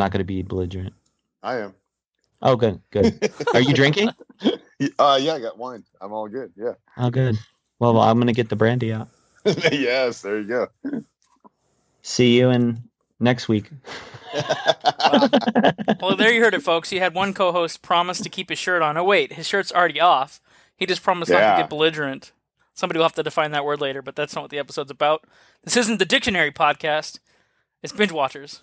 not going to be belligerent. I am. Oh, good, good. Are you drinking? Uh, yeah, I got wine. I'm all good. Yeah. Oh, good. Well, I'm going to get the brandy out. yes, there you go. See you in next week. Well, there you heard it, folks. You had one co-host promise to keep his shirt on. Oh wait, his shirt's already off. He just promised not to get belligerent. Somebody will have to define that word later, but that's not what the episode's about. This isn't the dictionary podcast. It's binge watchers.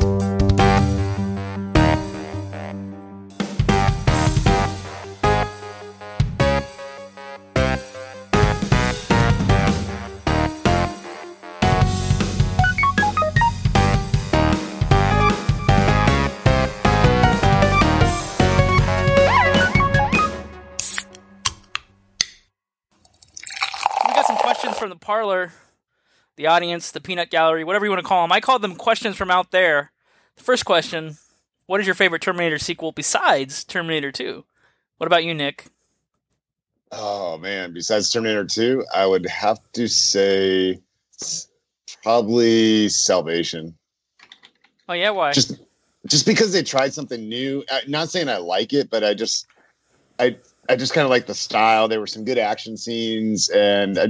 The audience, the peanut gallery, whatever you want to call them. I called them questions from out there. The first question: What is your favorite Terminator sequel besides Terminator 2? What about you, Nick? Oh man, besides Terminator 2, I would have to say probably Salvation. Oh yeah, why? Just just because they tried something new. I, not saying I like it, but I just I I just kind of like the style. There were some good action scenes and I,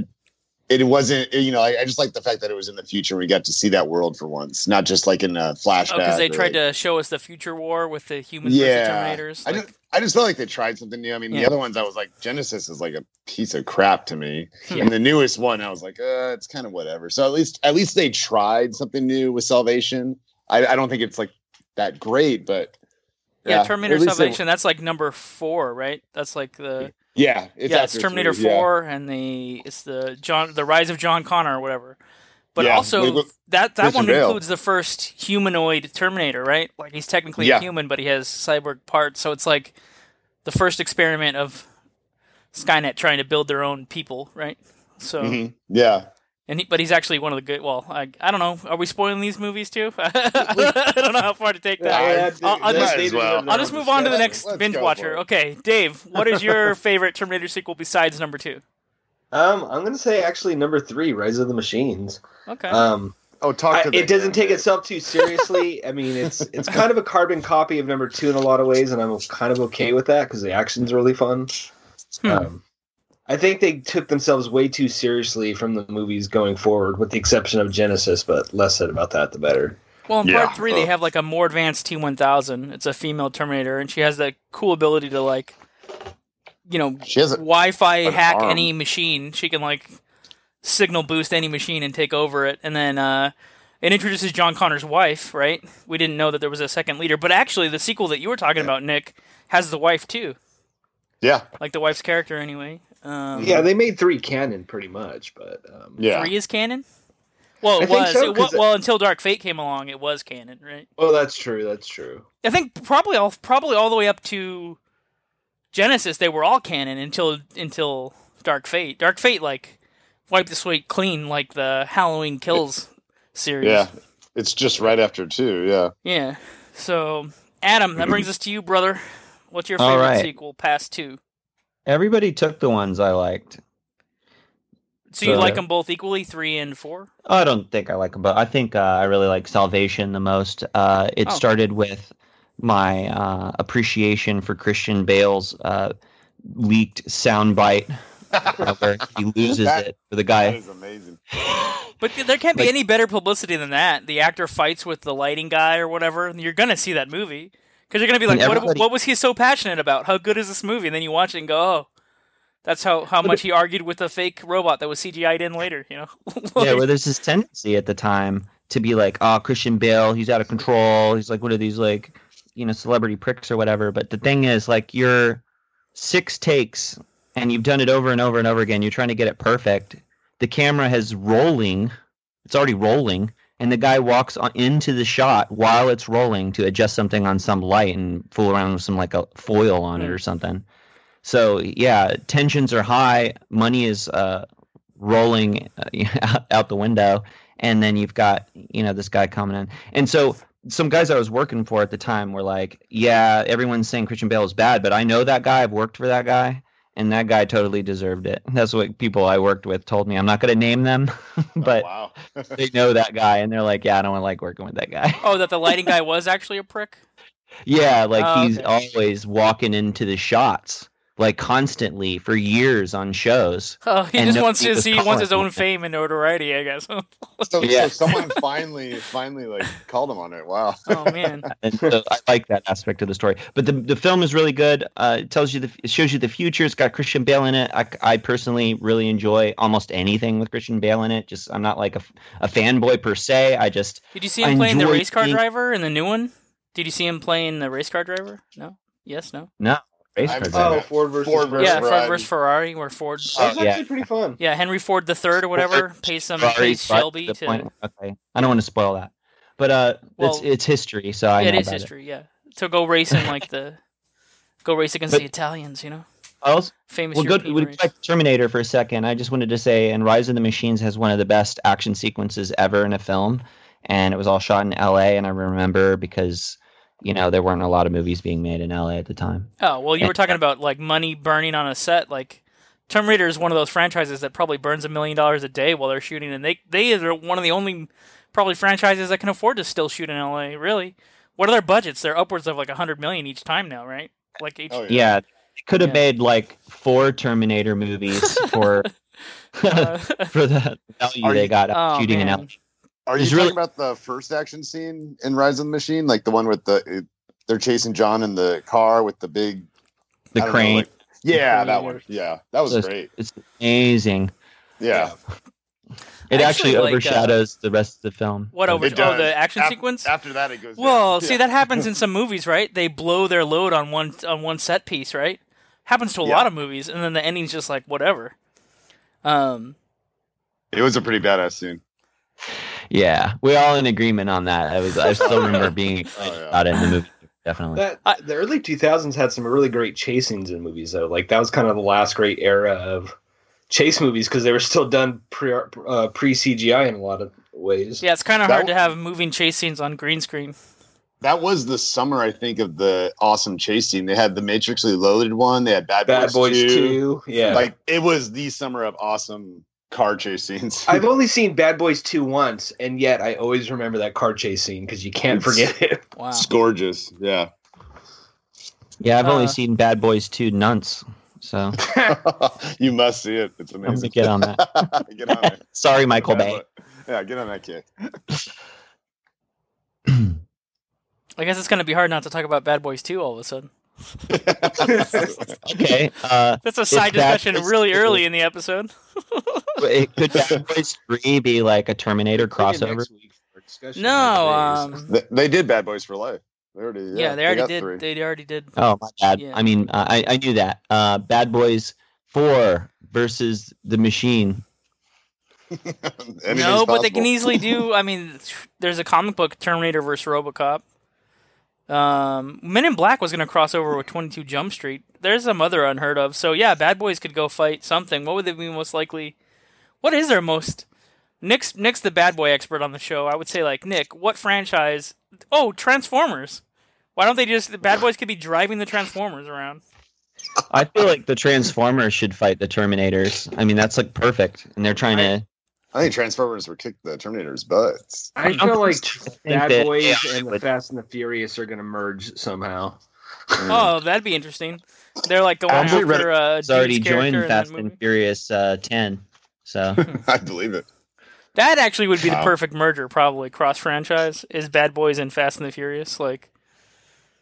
it wasn't you know, I, I just like the fact that it was in the future. We got to see that world for once, not just like in a flashback. Oh, because they tried like- to show us the future war with the humans yeah. versus Terminators. I just I just felt like they tried something new. I mean, Yeah. the other ones I was like, Genesis is like a piece of crap to me, Yeah. and the newest one I was like, uh, it's kind of whatever. So at least at least they tried something new with Salvation. I, I don't think it's like that great, but yeah, Terminator at least Salvation. That's like number four, right? That's like the yeah, it's yeah, it's Terminator three, yeah. Four, and the it's the John the Rise of John Connor or whatever. But Yeah, also that that one Bale. includes the first humanoid Terminator, right? Like he's technically Yeah. a human, but he has cyborg parts. So it's like the first experiment of Skynet trying to build their own people, right? So Mhm. Yeah, and he, but he's actually one of the good. Well, I, I don't know. Are we spoiling these movies too? I don't know how far to take that. Yeah, I'll, I'll just as well. I'll just move on to the next let's binge watcher. Okay, Dave, what is your favorite Terminator sequel besides number two? Um, I'm gonna say actually number three, Rise of the Machines. Okay. Um, Oh, talk I- it doesn't take itself too seriously. I mean, it's it's kind of a carbon copy of number two in a lot of ways, and I'm kind of okay with that because the action's really fun. Hmm. Um, I think they took themselves way too seriously from the movies going forward, with the exception of Genesis. But less said about that, the better. Well, in Yeah. part three, they have like a more advanced T1000. It's a female Terminator, and she has that cool ability to like, you know, She has a, Wi-Fi hack arm. any machine. She can like signal boost any machine and take over it. And then uh, it introduces John Connor's wife. Right? We didn't know that there was a second leader, but actually, the sequel that you were talking about, Nick, has the wife too, yeah, like the wife's character anyway. Um, Yeah, they made three canon pretty much, but um, yeah. three is canon. Well, it think was. so, it wa- 'cause- well, until Dark Fate came along, it was canon, right? oh, that's true. That's true. I think probably all probably all the way up to Genesis, they were all canon until until Dark Fate. Dark Fate like wiped the slate clean, like the Halloween Kills series. Yeah, it's just right after two. Yeah. Yeah. So, Adam, that brings us to you, brother. What's your favorite right. sequel past two? Everybody took the ones I liked. So you So- like them both equally, three and four? I don't think I like them, but I think uh, I really like Salvation the most. Uh, it Oh. started with my uh, appreciation for Christian Bale's uh, leaked soundbite where he loses That- it for the guy. is amazing. But there can't be Like- any better publicity than that. The actor fights with the lighting guy or whatever. You're gonna see that movie because you're gonna be like, what, what was he so passionate about? How good is this movie? And then you watch it and go, oh, that's how, how much he argued with a fake robot that was CGI'd in later. You know? yeah, well, there's this tendency at the time to be like, oh, Christian Bale, he's out of control. He's like, what are these like, you know, celebrity pricks or whatever. But the thing is, like, you're six takes and you've done it over and over and over again. You're trying to get it perfect. The camera has rolling. It's already rolling. And the guy walks on into the shot while it's rolling to adjust something on some light and fool around with some like a foil on it or something. So yeah, tensions are high. Money is uh, rolling uh, out the window, and then you've got you know this guy coming in, and so some guys I was working for at the time were like, "Yeah, everyone's saying Christian Bale is bad, but I know that guy. I've worked for that guy, and that guy totally deserved it. That's what people I worked with told me. I'm not going to name them, oh, but oh, wow. they know that guy, and they're like, "Yeah, I don't like working with that guy." Oh, that the lighting guy was actually a prick. yeah, like Oh, he's okay. always walking into the shots, like constantly for years on shows. Oh, he just wants his he wants his own fame and notoriety, I guess. So, Yeah. so someone finally, finally, like called him on it. Wow. oh man. and so I like that aspect of the story. But the the film is really good. Uh, it tells you the it shows you the future. It's got Christian Bale in it. I, I personally really enjoy almost anything with Christian Bale in it. Just I'm not like a, a fanboy per se. I just Did you see I him playing the race car seeing- driver in the new one? Did you see him playing the race car driver? No. Yes. No. no race car haven't driver. seen Oh. Ford versus Ford Ferrari. versus yeah, Ford versus Ferrari, where Ford. That was Oh, yeah. actually pretty fun. Yeah, Henry Ford the third or whatever pays some pays Shelby to. point- okay, I don't want to spoil that, but uh, Well, it's it's history, so I Yeah, know it is about history. Yeah, to go racing like the go race against But- the Italians. You know, I also, famous well, go European we race. back to Terminator for a second. I just wanted to say, and Rise of the Machines has one of the best action sequences ever in a film, and it was all shot in L.A. And I remember because you know there weren't a lot of movies being made in L.A. at the time. Oh well, you were talking about like money burning on a set. Like Terminator is one of those franchises that probably burns a million dollars a day while they're shooting, and they they are one of the only probably franchises that can afford to still shoot in L.A. Really, what are their budgets? They're upwards of like a hundred million each time now, right? Like each. Oh, Yeah, they could have Yeah. made like four Terminator movies for Uh, for the value Are they got out Oh, shooting in. L.A. Are you It's talking really- about the first action scene in Rise of the Machine, like the one with the it, they're chasing John in the car with the big The I don't know, crane. like- yeah, crane that or- one. Yeah, that was Those- great. It's amazing. Yeah, It Actually, actually, like, uh, overshadows the rest of the film. What over? Oh, the action Af- sequence. After that, it goes. Well, down. see Yeah. that happens in some movies, right? They blow their load on one on one set piece, right? Happens to a Yeah. lot of movies, and then the ending's just like whatever. Um, It was a pretty badass scene. Yeah, we're all in agreement on that. I was, I still remember being excited Oh, yeah. about it in the movie. Definitely. That the early 2000s had some really great chase scenes in movies though. Like that was kind of the last great era of chase movies because they were still done pre uh, pre CGI in a lot of ways. yeah, it's kind of That hard to have moving chase scenes on green screen. That was the summer, I think, of the awesome chase scene. They had the Matrix Reloaded one. They had Bad, Bad Boys 2. 2. Yeah. Like it was the summer of awesome car chase scenes. I've only seen Bad Boys 2 once, and yet I always remember that car chase scene because you can't It's- forget it. Wow. It's gorgeous. Yeah. yeah, I've uh, only seen Bad Boys 2 Nunts. So you must see it. It's I'm amazing. get on that. get on it. Sorry, Michael Bay. Yeah, get on that kick. I guess it's gonna be hard not to talk about Bad Boys 2 all of a sudden. okay. Uh, That's a side discussion Boys really 2. early in the episode. it, could Bad Boys 3 be like a Terminator crossover? Next week for discussion. No, um, they, they did Bad Boys for Life. They already. yeah, Yeah, they already got did. three. They already did. Oh, my bad. Yeah. I mean, uh, I, I knew that. Uh, Bad Boys 4 versus The Machine. Anything's no, but they can easily do. I mean, there's a comic book Terminator versus RoboCop. Um, Men in Black was going to cross over with 22 Jump Street. There's some other unheard of. So yeah, Bad Boys could go fight something. What would they be most likely? What is their most? Nick's Nick's the bad boy expert on the show. I would say like Nick, what franchise? Oh, Transformers. Why don't they just the Bad Boys could be driving the Transformers around? I feel like the Transformers should fight the Terminators. I mean, that's like perfect. And they're trying to. I think Transformers would kick the Terminator's butts. I feel like think Bad that Boys AI and the Fast and the Furious are going to merge somehow. Oh, that'd be interesting. They're like going Actually, after uh, It's already joined Fast movie. and Furious uh, 10. So. I believe it. That actually would be the perfect merger, probably cross franchise. Is Bad Boys and Fast and the Furious like?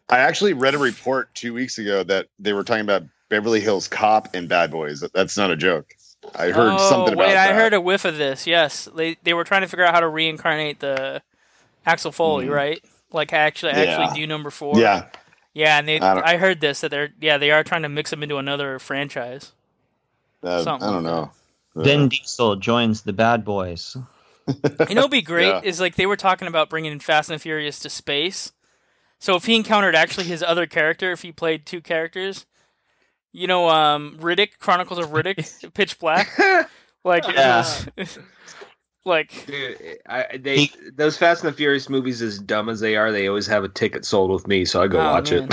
I actually read a report two weeks ago that they were talking about Beverly Hills Cop and Bad Boys. That's not a joke. I heard oh, something about wait, that. I heard a whiff of this. Yes, they they were trying to figure out how to reincarnate the Axel Foley, Mhm. right? Like actually, Yeah. actually do number four. Yeah, yeah, and they. I I, heard this that they're yeah they are trying to mix them into another franchise. uh, I don't like know. Vin Diesel joins the Bad Boys. You know, what'd be great Yeah. is like they were talking about bringing Fast and Furious to space. So if he encountered actually his other character, if he played two characters, you know, um, Riddick, Chronicles of Riddick, Pitch Black, like, Yeah. was- like, Dude, I, they those Fast and the Furious movies, as dumb as they are, they always have a ticket sold with me, so I go Oh, watch man.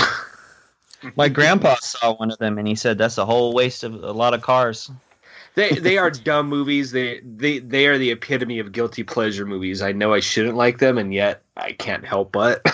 it. My grandpa saw one of them and he said that's a whole waste of a lot of cars. They they are dumb movies. They they they are the epitome of guilty pleasure movies. I know I shouldn't like them, and yet I can't help but.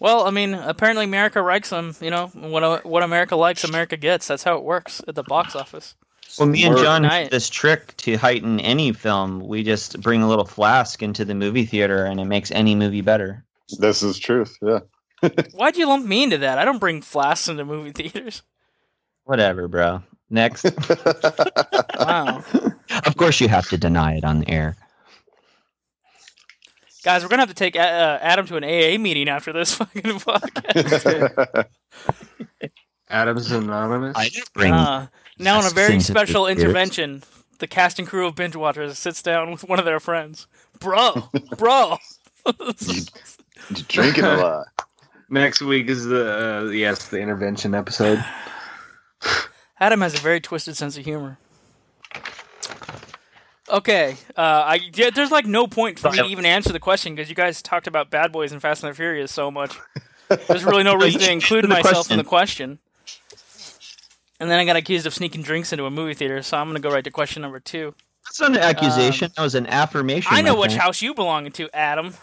Well, I mean, apparently America likes them. You know, what uh, what America likes, America gets. That's how it works at the box office. Well, me and John Night. have this trick to heighten any film. We just bring a little flask into the movie theater and it makes any movie better. This is truth. Yeah. Why'd you lump me into that? I don't bring flasks into movie theaters. Whatever, bro. Next. Wow. of course, you have to deny it on the air. Guys, we're gonna have to take uh, Adam to an AA meeting after this fucking podcast. Adams Anonymous. I didn't bring. Uh, now, on a very into the special intervention, the cast and crew of Binge Watchers sits down with one of their friends. Bro, bro. Drinking a lot. Next week is the uh, yes the intervention episode. Adam has a very twisted sense of humor. Okay, uh, I yeah, there's like no point for me to even answer the question because you guys talked about Bad Boys and Fast and the Furious so much. There's really no reason to include myself in the question. And then I got accused of sneaking drinks into a movie theater, so I'm gonna go right to question number two. That's not an accusation. that was an affirmation. Um, I know which friend. house you belong to, Adam.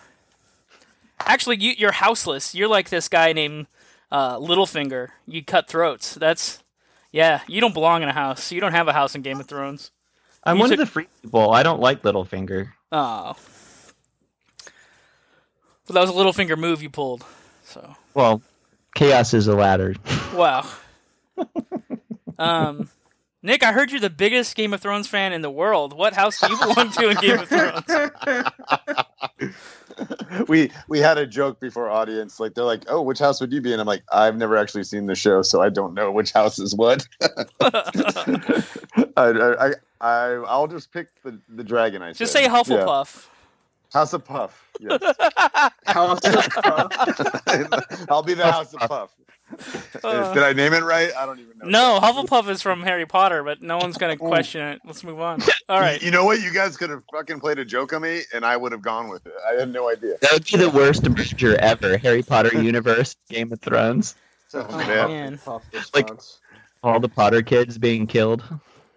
Actually, you, you're houseless. You're like this guy named uh, Littlefinger. You cut throats. That's yeah. You don't belong in a house. You don't have a house in Game of Thrones. I'm you one took- of the free people. I don't like Littlefinger. Oh, but that was a Littlefinger move you pulled. So Well, chaos is a ladder. wow. um, Nick, I heard you're the biggest Game of Thrones fan in the world. What house do you belong to in Game of Thrones? we we had a joke before audience. Like they're like, "Oh, which house would you be in?" I'm like, "I've never actually seen the show, so I don't know which house is what." I, I, I, I I'll just pick the the dragon. I Just said. say Hufflepuff. Yeah. House of Puff. Yes. House of I'll be the House of Puff. Uh. Did I name it right? I don't even know. No, Hufflepuff is from Harry Potter, but no one's gonna question it. Let's move on. All right. You know what? You guys could have fucking played a joke on me, and I would have gone with it. I had no idea. That would be the worst merger ever. Harry Potter universe, Game of Thrones. Oh, Yeah. man. Like- All the Potter kids being killed.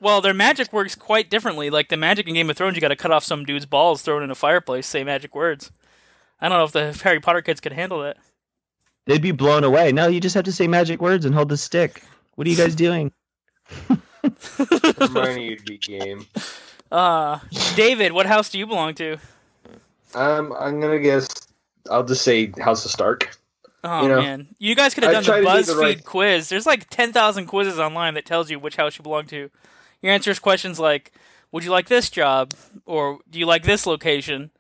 Well, their magic works quite differently. Like the magic in Game of Thrones, you got to cut off some dude's balls, throw it in a fireplace, say magic words. I don't know if the Harry Potter kids could handle that. They'd be blown away. No, you just have to say magic words and hold the stick. What are you guys doing? Hermione would be game. Uh, David, what house do you belong to? Um, I'm gonna guess. I'll just say House of Stark. Oh You know, man, you guys could have done the try to do BuzzFeed the right- quiz. There's like ten thousand quizzes online that tells you which house you belong to. Your answers questions like, "Would you like this job?" or "Do you like this location?"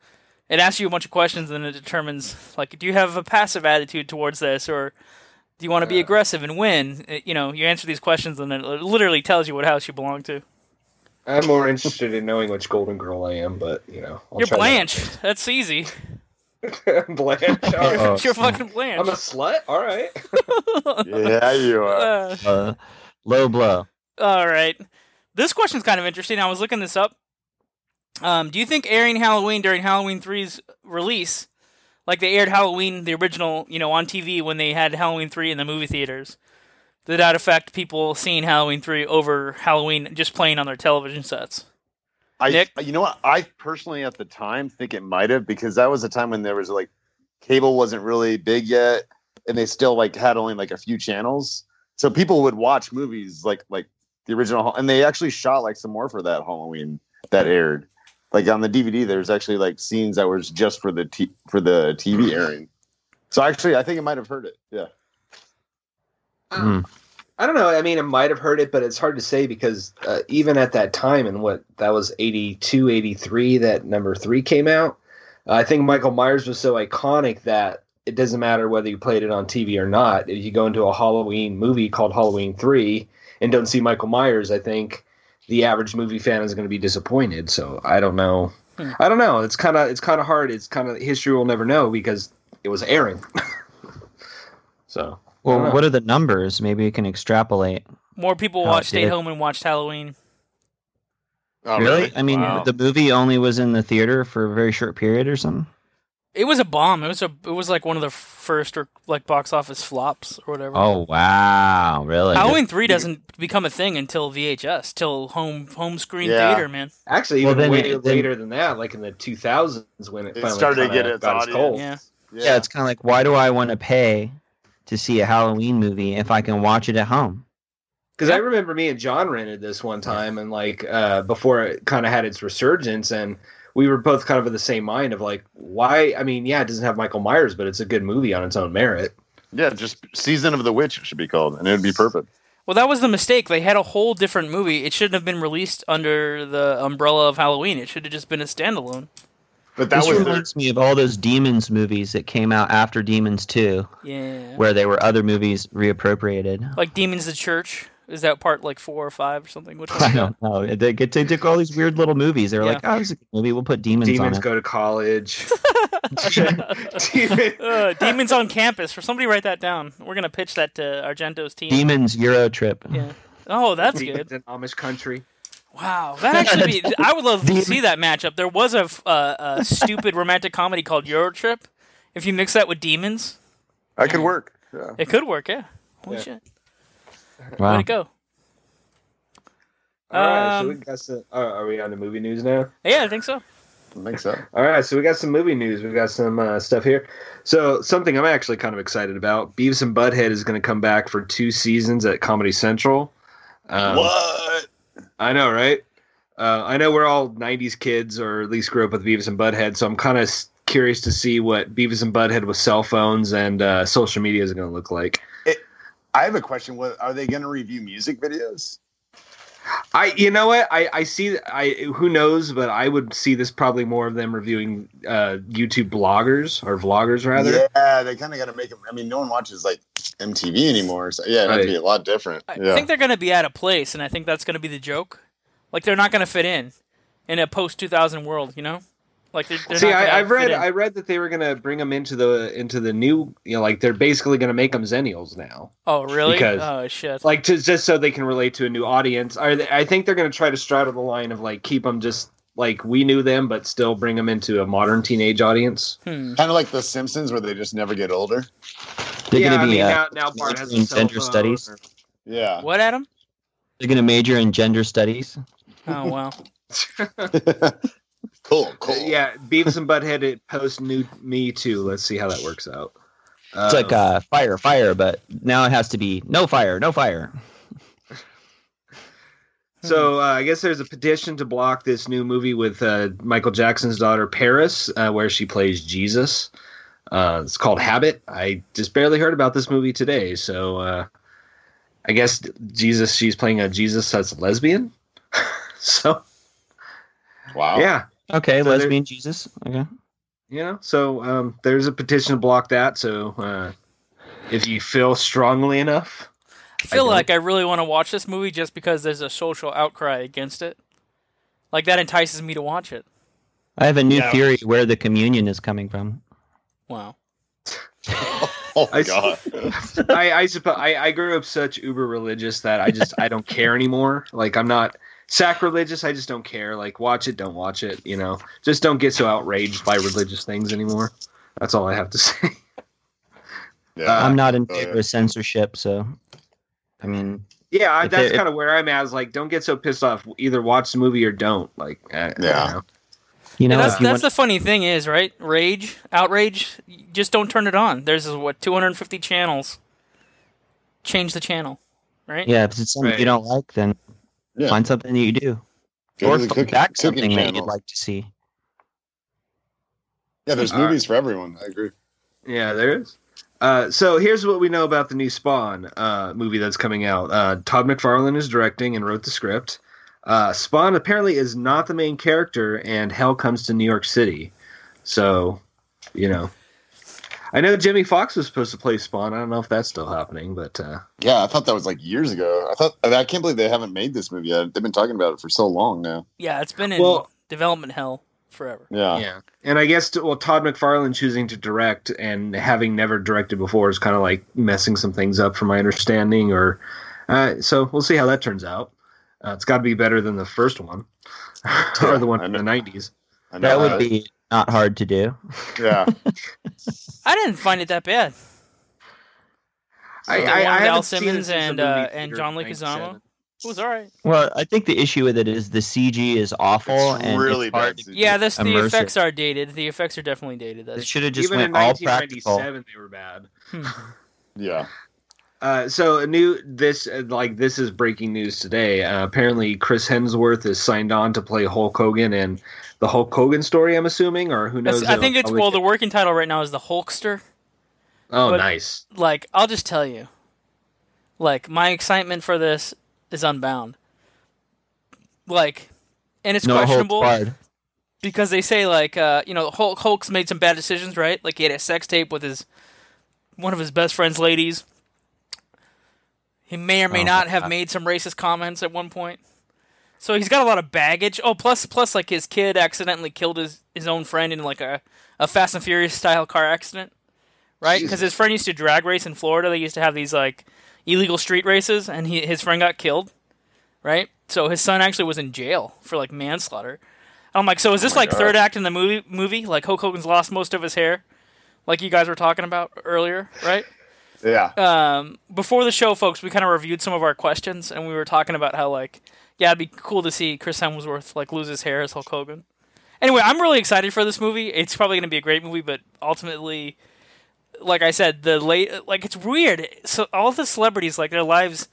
It asks you a bunch of questions, and then it determines like, "Do you have a passive attitude towards this?" or "Do you want to be Yeah. aggressive and win?" It- you know, you answer these questions, and then it literally tells you what house you belong to. I'm more interested in knowing which Golden Girl I am, but you know, I'll You're try Blanche. That's easy. Blanche. All right. Uh-oh. You're fucking Blanche. I'm a slut. All right. Yeah, you are. Uh, Uh, low blow. All right. This question's kind of interesting. I was looking this up. Um, do you think airing Halloween during Halloween 3's release, like they aired Halloween, the original, you know, on TV when they had Halloween 3 in the movie theaters, did that affect people seeing Halloween 3 over Halloween just playing on their television sets? I, Nick? you know what? I personally at the time think it might have because that was a time when there was like cable wasn't really big yet, and they still like had only like a few channels, so people would watch movies like like the original, and they actually shot like some more for that Halloween that aired. Like on the DVD, there's actually like scenes that was just for the t- for the TV airing. So actually, I think it might have heard it. Yeah. Hmm. I don't know. I mean, it might have heard it, but it's hard to say because uh, even at that time, and what that was 82, 83, that number three came out. Uh, I think Michael Myers was so iconic that it doesn't matter whether you played it on TV or not. If you go into a Halloween movie called Halloween 3 and don't see Michael Myers, I think the average movie fan is going to be disappointed. So I don't know. Hmm. I don't know. It's kind of it's kind of hard. It's kind of history will never know because it was airing. so Well, what are the numbers? Maybe we can extrapolate. More people How it watched, stayed home and watched Halloween. Oh, really? I mean, Wow. the movie only was in the theater for a very short period or something. It was a bomb. It was a. It was like one of the first or like box office flops or whatever. Oh wow, really? Halloween three doesn't become a thing until VHS, till home home screen Yeah. theater, man. Actually, Well, even then way it- then- later than that, like in the 2000s when it, It finally started to get its got audience. cold. Yeah. Yeah, it's kind of like why do I want to pay to see a Halloween movie if I can watch it at home? Because I remember me and John rented this one time, and like uh, before it kind of had its resurgence, and we were both kind of in the same mind of like, why? I mean, yeah, it doesn't have Michael Myers, but it's a good movie on its own merit. yeah. Just season of the witch it should be called, and it would be perfect. Well, that was the mistake. They had a whole different movie. It shouldn't have been released under the umbrella of Halloween. It should have just been a standalone. But that this was their, reminds me of all those Demons movies that came out after Demons 2, Yeah. where they were other movies reappropriated. Like Demons the Church. Is that part like four or five or something? Which one I don't know. They, get, they took all these weird little movies. They were Yeah. like, oh, this is a movie. We'll put Demons, Demons on it. go to college. Demon- Uh, Demons on campus. For somebody write that down. We're gonna pitch that to Argento's team. Demons Euro Trip. Yeah. Oh, that's Demons good. in Amish country. Wow, that actually be. I would love to Demon- see that matchup. There was a, f- uh, a stupid romantic comedy called Euro Trip. If you mix that with demons, I could work. Yeah. it could work. Yeah. Holy Yeah. shit. Way Wow. to go. All right, so Um, we got some. Uh, are we on to movie news now? Yeah, I think so. I think so. All right, so we got some movie news. We've got some uh, stuff here. So something I'm actually kind of excited about. Beavis and Butthead is going to come back for two seasons at Comedy Central. Um, what? I know, right? Uh, I know we're all '90s kids, or at least grew up with Beavis and Butthead. So I'm kind of curious to see what Beavis and Butthead with cell phones and uh, social media is going to look like. I have a question. What are they going to review music videos? I, you know what? I, I see. I who knows, but I would see this probably more of them reviewing uh, YouTube bloggers or vloggers rather. Yeah, they kind of got to make them. I mean, no one watches like MTV anymore, so yeah, it'd Right. be a lot different. I yeah. think they're going to be out of place, and I think that's going to be the joke. Like they're not going to fit in in a post 2000 world, you know? Like they're, they're See, not I, I've read in. I read that they were gonna bring them into the into the new you know like they're basically gonna make them Zennials now oh, really? because- oh shit. like to just so they can relate to a new audience. Are they, I think they're gonna try to straddle the line of like keep them just like we knew them but still bring them into a modern teenage audience. Hmm. kind of like The Simpsons, where they just never get older. They're yeah, going to I be mean, uh, now, now Bart has a in gender phone studies. or- Yeah. What, Adam? they're going to major in gender studies. Oh wow. cool. Cool. yeah, Beavis and Butthead it post new Me Too. Let's see how that works out. It's like uh, fire, fire, but now it has to be no fire, no fire. So uh, I guess there's a petition to block this new movie with uh, Michael Jackson's daughter Paris, uh, where she plays Jesus. Uh, it's called Habit. I just barely heard about this movie today, so uh, I guess Jesus. She's playing a Jesus that's lesbian. so Wow. yeah, Okay, So lesbian Jesus. Okay. you know. So um, there's a petition to block that. So uh, if you feel strongly enough, I feel don't. like I really want to watch this movie just because there's a social outcry against it. Like that entices me to watch it. I have a new Yeah. theory where the communion is coming from. Wow. Oh I- god. I I suppose I, I grew up such uber religious that I just I don't care anymore. Like I'm not sacrilegious. I just don't care. Like watch it, don't watch it. You know, just don't get so outraged by religious things anymore. That's all I have to say. Yeah. I'm not in oh, favor yeah. of censorship, so I mean, Yeah, I, that's kind of where I'm at. Is like, don't get so pissed off. Either watch the movie or don't. Like, I, I don't Yeah. know. you know, that's you that's want, the funny thing is, right? Rage, outrage, just don't turn it on. There's what 250 channels. Change the channel, right? yeah, if it's something Right. you don't like, then Yeah. find something that you do, Go or to cooking- back cooking something that you'd like to see. Yeah, there's All right. movies for everyone. I agree. Yeah, there is. Uh, so here's what we know about the new Spawn uh, movie that's coming out. Uh, Todd McFarlane is directing and wrote the script. Uh, Spawn apparently is not the main character, and hell comes to New York City. So, you know, I know Jamie Foxx was supposed to play Spawn. I don't know if that's still happening, but uh, Yeah, I thought that was like years ago. I thought I can't believe they haven't made this movie yet. They've been talking about it for so long now. Yeah, it's been in Well- development hell forever. Yeah. yeah. And I guess well, Todd McFarlane choosing to direct and having never directed before is kind of like messing some things up, from my understanding. Or uh, so we'll see how that turns out. Uh, it's got to be better than the first one or the one I from the nineties. That would how- be not hard to do. Yeah. I didn't find it that bad. I, The I, one I with haven't Al Simmons it since the and, uh, and John Leguizamo. It was all right. Well, I think the issue with it is the CG is awful It's and really bad CG. Yeah, this the effects are dated. The effects are definitely dated. They That's should have just Even in went all practical. they were bad. Yeah. Uh, so a new this uh, like this is breaking news today. Uh, apparently, Chris Hemsworth is signed on to play Hulk Hogan in the Hulk Hogan story. I'm assuming, or who knows? That's- I think it's well. The working title right now is the Hulkster. Oh, but- nice. Like I'll just tell you, like my excitement for this is unbound. Like, and it's no questionable because they say like uh, you know Hulk Hulk's made some bad decisions, right? Like he had a sex tape with his one of his best friend's ladies. He may or may Oh, not have God. made some racist comments at one point. So he's got a lot of baggage. Oh, plus plus like his kid accidentally killed his, his own friend in like a, a Fast and Furious style car accident. Right? Because his friend used to drag race in Florida. They used to have these like illegal street races and he his friend got killed. Right? So his son actually was in jail for like manslaughter. I'm like, so is this my like God. third act in the movie? Movie like Hulk Hogan's lost most of his hair, like you guys were talking about earlier, right? Yeah. Um, before the show, folks, we kind of reviewed some of our questions, and we were talking about how like, yeah, it'd be cool to see Chris Hemsworth like lose his hair as Hulk Hogan. Anyway, I'm really excited for this movie. It's probably going to be a great movie, but ultimately, like I said, the late like it's weird. So all the celebrities like their lives.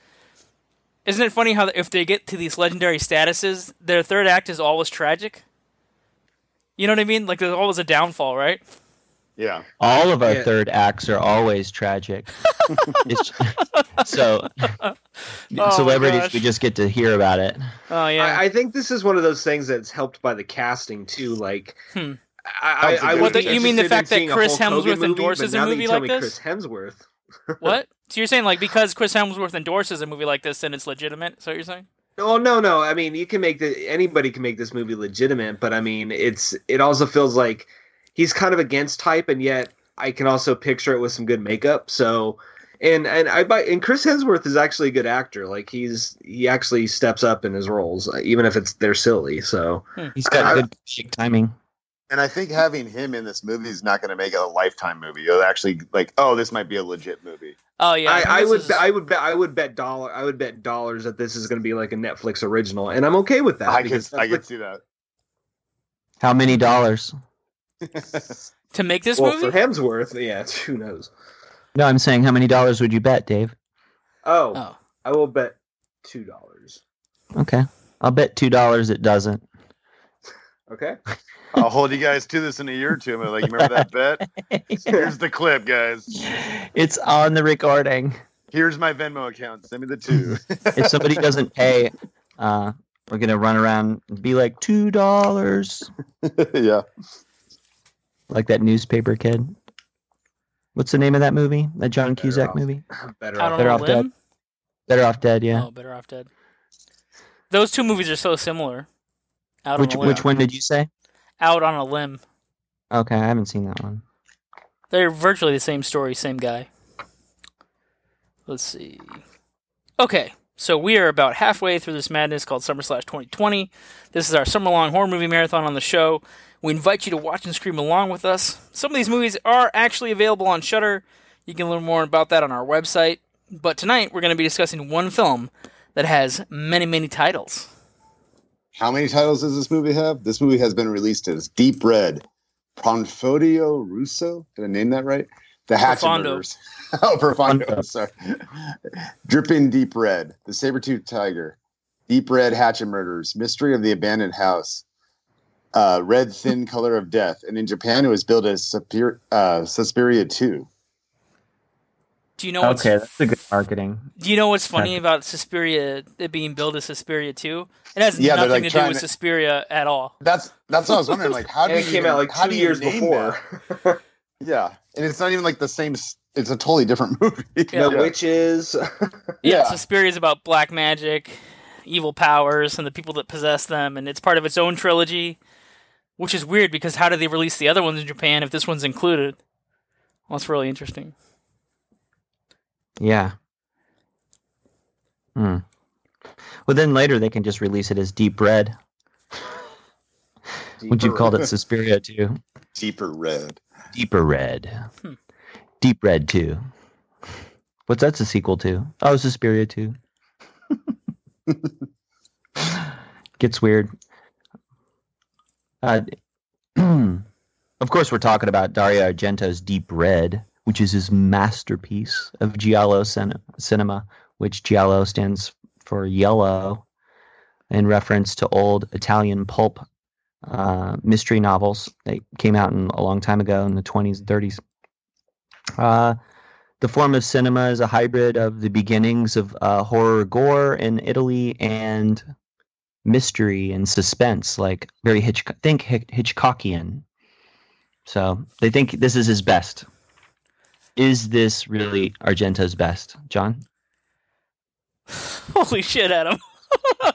Isn't it funny how if they get to these legendary statuses, their third act is always tragic? You know what I mean? Like there's always a downfall, right? Yeah. All of our Yeah. third acts are always tragic. It's- so Oh celebrities, we just get to hear about it. Oh yeah. I, I think this is one of those things that's helped by the casting too. Like, Hmm. I, I, I What, the- you mean the fact that Chris Hemsworth movie, endorses a movie like this? Chris Hemsworth. What? So you're saying like because Chris Hemsworth endorses a movie like this, then it's legitimate? Is that what you're saying? Oh no, no. I mean, you can make the anybody can make this movie legitimate, but I mean, it's it also feels like he's kind of against type, and yet I can also picture it with some good makeup. So, and and I buy and Chris Hemsworth is actually a good actor. Like he's he actually steps up in his roles, uh, even if it's they're silly. So He's got I- good chic timing. And I think having him in this movie is not going to make it a lifetime movie. It'll actually like, oh, this might be a legit movie. Oh yeah, think I, I would is- I would bet I would bet dollar I would bet dollars that this is going to be like a Netflix original, and I'm okay with that. I could, because I could see that. How many dollars? To make this well movie. for Hemsworth, yeah, who knows? No, I'm saying how many dollars would you bet, Dave? Oh, oh, I will bet two dollars. Okay. I'll bet two dollars it doesn't. Okay. I'll hold you guys to this in a year or two. I'm like, remember that bet? Here's the clip, guys. it's on the recording. Here's my Venmo account. Send me the two. If somebody doesn't pay, uh, we're gonna run around and be like two dollars, yeah. Like that newspaper kid. What's the name of that movie? That John Better Cusack off. movie? Better out off. on Better Off limb. Better Off Dead. Yeah. Oh, better off dead. Those two movies are so similar. Out which on a limb. which one did you say? Out on a limb. Okay, I haven't seen that one. They're virtually the same story, same guy. Let's see. Okay, so we are about halfway through this madness called Summer Slash 2020. This is our summer long horror movie marathon on the show. We invite you to watch and scream along with us. Some of these movies are actually available on Shudder. You can learn more about that on our website. But tonight we're going to be discussing one film that has many, many titles. How many titles does this movie have? This movie has been released as Deep Red, Profondo Rosso. Did I name that right? The Hatchet Profondo. Murders. oh, Profondo. Profondo. Sorry. Dripping Deep Red, The Saber-Tooth Tiger, Deep Red Hatchet Murders, Mystery of the Abandoned House, uh, Red Thin Color of Death. And in Japan, it was billed as Suspir- uh, Suspiria 2. Do you know what's Okay, that's a good marketing. Do you know what's funny Okay. about Suspiria it being billed as Suspiria 2? It has Yeah, nothing like, to do trying with to- Suspiria at all. That's that's what I was wondering. Like, how do And you it came out like how two years before. Yeah, and it's not even like the same. It's a totally different movie. Yeah. The witches. Yeah, Yeah. Suspiria is about black magic, evil powers, and the people that possess them, and it's part of its own trilogy, which is weird because how do they release the other ones in Japan if this one's included? Well, that's really interesting. Yeah. Hmm. Well, then later they can just release it as Deep Red. Would you call it Suspiria too? Deeper red. Deeper Red. Hmm. Deep Red 2. What's that's a sequel to? Oh, Suspiria 2. Gets weird. Uh, of course, we're talking about Dario Argento's Deep Red, which is his masterpiece of giallo cin- cinema, which giallo stands for yellow, in reference to old Italian pulp uh, mystery novels that came out in, a long time ago in the 20s and 30s. Uh, the form of cinema is a hybrid of the beginnings of uh, horror gore in Italy and mystery and suspense, like very Hitchcock, think Hitchcockian. So they think this is his best. Is this really Argento's best, John? Holy shit, Adam.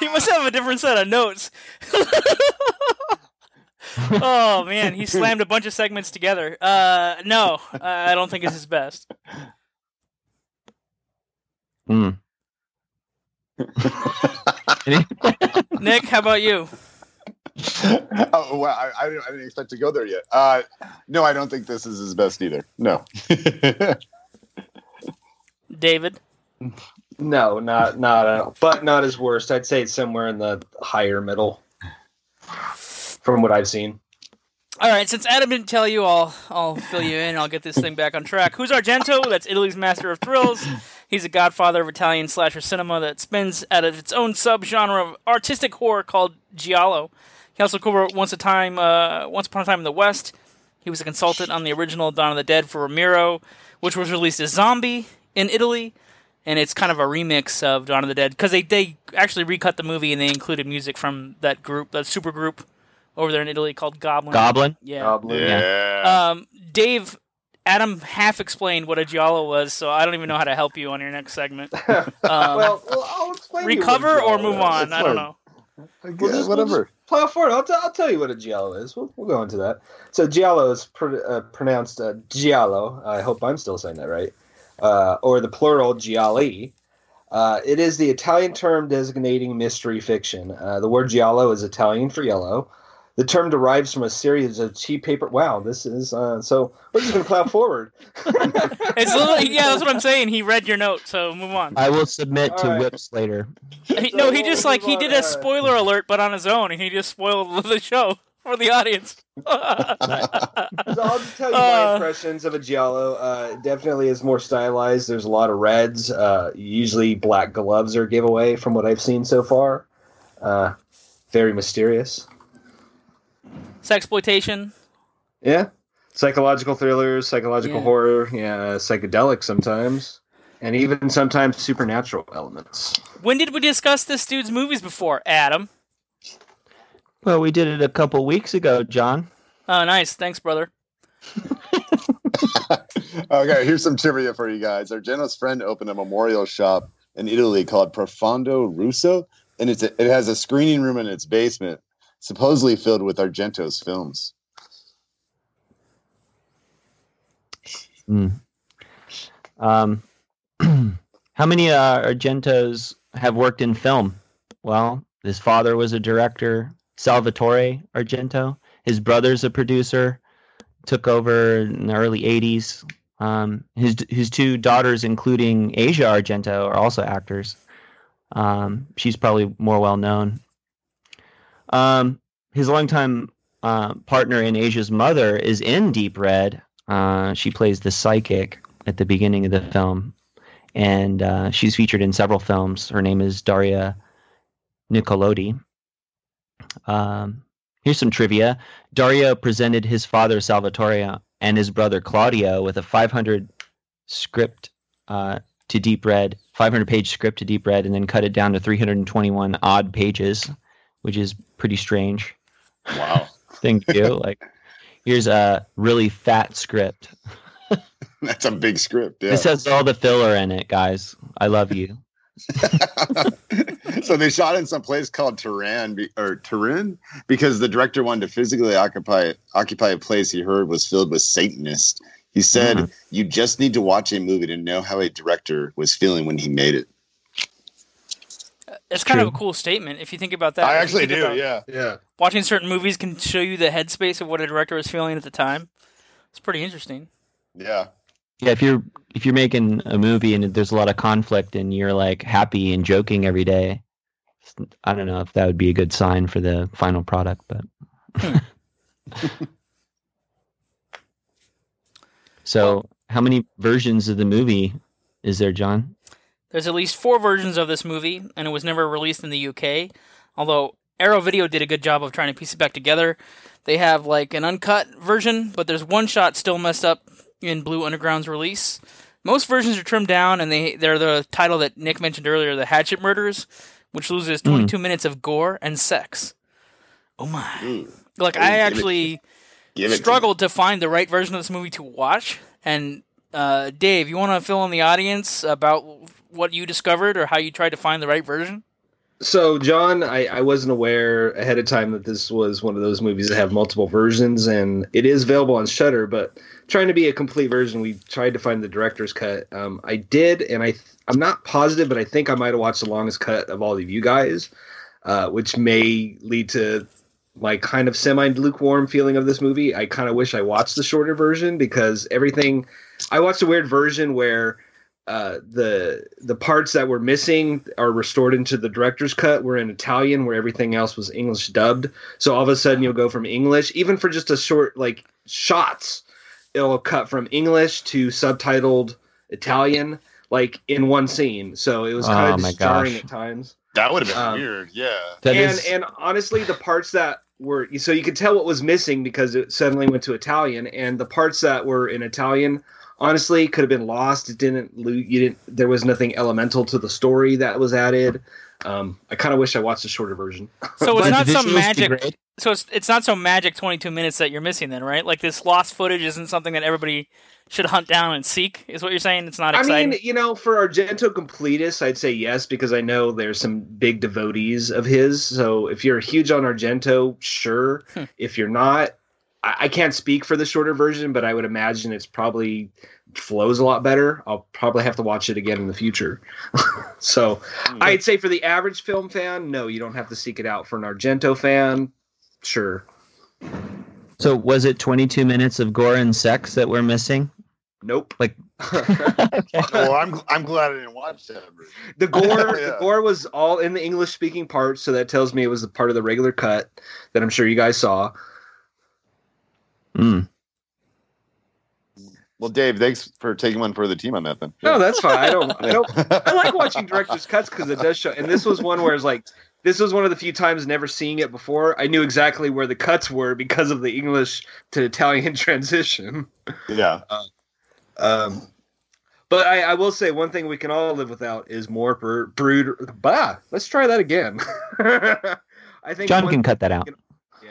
he must have a different set of notes. oh man, he slammed a bunch of segments together. Uh, no, I don't think it's his best. Hmm. Nick, how about you? oh well, I, I, didn't, I didn't expect to go there yet. Uh, no, I don't think this is his best either. No. David. No, not not uh, but not his worst. I'd say it's somewhere in the higher middle from what I've seen. All right, since Adam didn't tell you, I'll I'll fill you in. I'll get this thing back on track. Who's Argento? That's Italy's master of thrills. He's a godfather of Italian slasher cinema that spins out of its own subgenre of artistic horror called giallo. He also co-wrote Once a Time, uh, Once Upon a Time in the West. He was a consultant on the original Dawn of the Dead for Romero, which was released as Zombie in Italy, and it's kind of a remix of Dawn of the Dead because they they actually recut the movie and they included music from that group, that super group over there in Italy called Goblin. Goblin? Yeah. Goblin. yeah. Um, Dave, Adam half explained what a giallo was, so I don't even know how to help you on your next segment. Um, well, well, I'll explain. to you recover or move is. on? It's I don't fine. know. Okay, We'll just- we'll whatever. just plow forward. I'll, t- I'll tell you what a giallo is. We'll, we'll go into that. So giallo is pr- uh, pronounced uh, giallo. I hope I'm still saying that right. Uh, or the plural gialli. Uh, it is the Italian term designating mystery fiction. Uh, the word giallo is Italian for yellow. The term derives from a series of cheap paper. Wow, this is uh, so. We're just going to plow forward. It's a little, yeah, that's what I'm saying. He read your note, so move on. I will submit to All right. whips later. He, no, he just like he did a uh, spoiler alert, but on his own, and he just spoiled the show for the audience. So I'll just tell you Uh, my impressions of a giallo. Uh, definitely is more stylized. There's a lot of reds. Uh, usually black gloves are giveaway from what I've seen so far. Uh, very mysterious. Sexploitation. Yeah, psychological thrillers, psychological Yeah. horror. Yeah, psychedelic sometimes, and even sometimes supernatural elements. When did we discuss this dude's movies before, Adam? Well, we did it a couple weeks ago, John. Oh, nice. Thanks, brother. okay, here's some trivia for you guys. Our Argento's friend opened a memorial shop in Italy called Profondo Rosso, and it's a, it has a screening room in its basement, supposedly filled with Argento's films. Mm. Um, how many uh, Argentos have worked in film? Well, his father was a director, Salvatore Argento. His brother's a producer. Took over in the early '80s. Um, his his two daughters, including Asia Argento, are also actors. Um, she's probably more well known. Um, his longtime uh, partner in Asia's mother is in Deep Red. Uh, she plays the psychic at the beginning of the film, and uh, she's featured in several films. Her name is Daria Nicolodi. Um, here's some trivia: Dario presented his father Salvatore and his brother Claudio with a 500 script uh, to Deep Red, 500 page script to Deep Red, and then cut it down to 321 odd pages, which is pretty strange Wow, thing to do. like, here's a really fat script. that's a big script. Yeah. This has all the filler in it, guys. I love you. so they shot in some place called Turin or Turin because the director wanted to physically occupy occupy a place he heard was filled with Satanists. He said, Mhm. "You just need to watch a movie to know how a director was feeling when he made it." It's kind of a cool statement if you think about that. I actually do. about- Yeah. Yeah. Watching certain movies can show you the headspace of what a director was feeling at the time. It's pretty interesting. Yeah. Yeah, if you're if you're making a movie and there's a lot of conflict and you're like happy and joking every day, I don't know if that would be a good sign for the final product, but. Hmm. so, how many versions of the movie is there, John? There's at least four versions of this movie, and it was never released in the UK. Although Arrow Video did a good job of trying to piece it back together. They have like an uncut version, but there's one shot still messed up in Blue Underground's release. Most versions are trimmed down, and they they're the title that Nick mentioned earlier, the Hatchet Murders, which loses 22 minutes of gore and sex. Oh my! Ooh. Like I it- actually it to struggled to find the right version of this movie to watch. And uh, Dave, you want to fill in the audience about what you discovered or how you tried to find the right version? So, John, I, I wasn't aware ahead of time that this was one of those movies that have multiple versions, and it is available on Shudder. But trying to be a complete version, we tried to find the director's cut. Um, I did, and I I'm not positive, but I think I might have watched the longest cut of all of you guys, uh, which may lead to my kind of semi lukewarm feeling of this movie. I kind of wish I watched the shorter version because everything. I watched a weird version where uh, the the parts that were missing are restored into the director's cut were in Italian, where everything else was English dubbed. So all of a sudden you'll go from English, even for just a short like shots, it'll cut from English to subtitled Italian, like in one scene. So it was Oh, kind of jarring at times. That would have been Um, weird. Yeah. And is- and honestly, the parts that were so you could tell what was missing because it suddenly went to Italian, and the parts that were in Italian, honestly, could have been lost. It didn't. lo- You didn't. There was nothing elemental to the story that was added. Um, I kind of wish I watched a shorter version. So it's not the some magic. So it's it's not some magic 22 minutes that you're missing then, right? Like this lost footage isn't something that everybody should hunt down and seek. Is what you're saying? It's not I mean, you know, for Argento completists, I'd say yes because I know there's some big devotees of his. So if you're huge on Argento, sure. Hmm. If you're not, I, I can't speak for the shorter version, but I would imagine it's probably flows a lot better. I'll probably have to watch it again in the future. so Hmm. I'd say for the average film fan, no, you don't have to seek it out. For an Argento fan, sure. So was it 22 minutes of gore and sex that we're missing? Nope. Like- well, I'm I'm glad I didn't watch that. version. The gore, the gore was all in the English speaking part, so that tells me it was a part of the regular cut that I'm sure you guys saw. Mm. Well, Dave, thanks for taking one for the team on that. Then. No, that's fine. I don't. I don't. I like watching director's cuts because it does show. And this was one where it's like, this was one of the few times never seeing it before. I knew exactly where the cuts were because of the English to Italian transition. yeah. Um, but I, I will say one thing we can all live without is more br- brood. Bah, let's try that again. I think John can cut that out.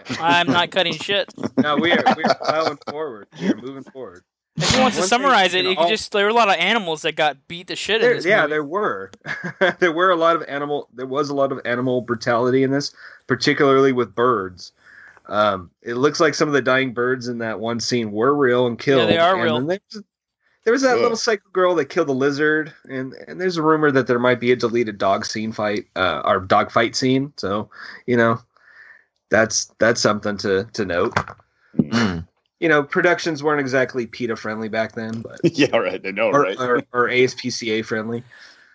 Yeah. I'm not cutting shit. No, we are we're plowing forward. We're moving forward. If he wants to summarize we it, can all- just there were a lot of animals that got beat the shit in There, this yeah, movie. there were. there were a lot of animal. There was a lot of animal brutality in this, particularly with birds. Um, it looks like some of the dying birds in that one scene were real and killed. Yeah, they are and real. There's, there was that Ugh. little psycho girl that killed a lizard, and and there's a rumor that there might be a deleted dog scene fight, uh, or dog fight scene. So, you know, that's that's something to to note. Mm. You know, productions weren't exactly PETA friendly back then, but yeah. Right. I know. or, Right. or, or ASPCA friendly.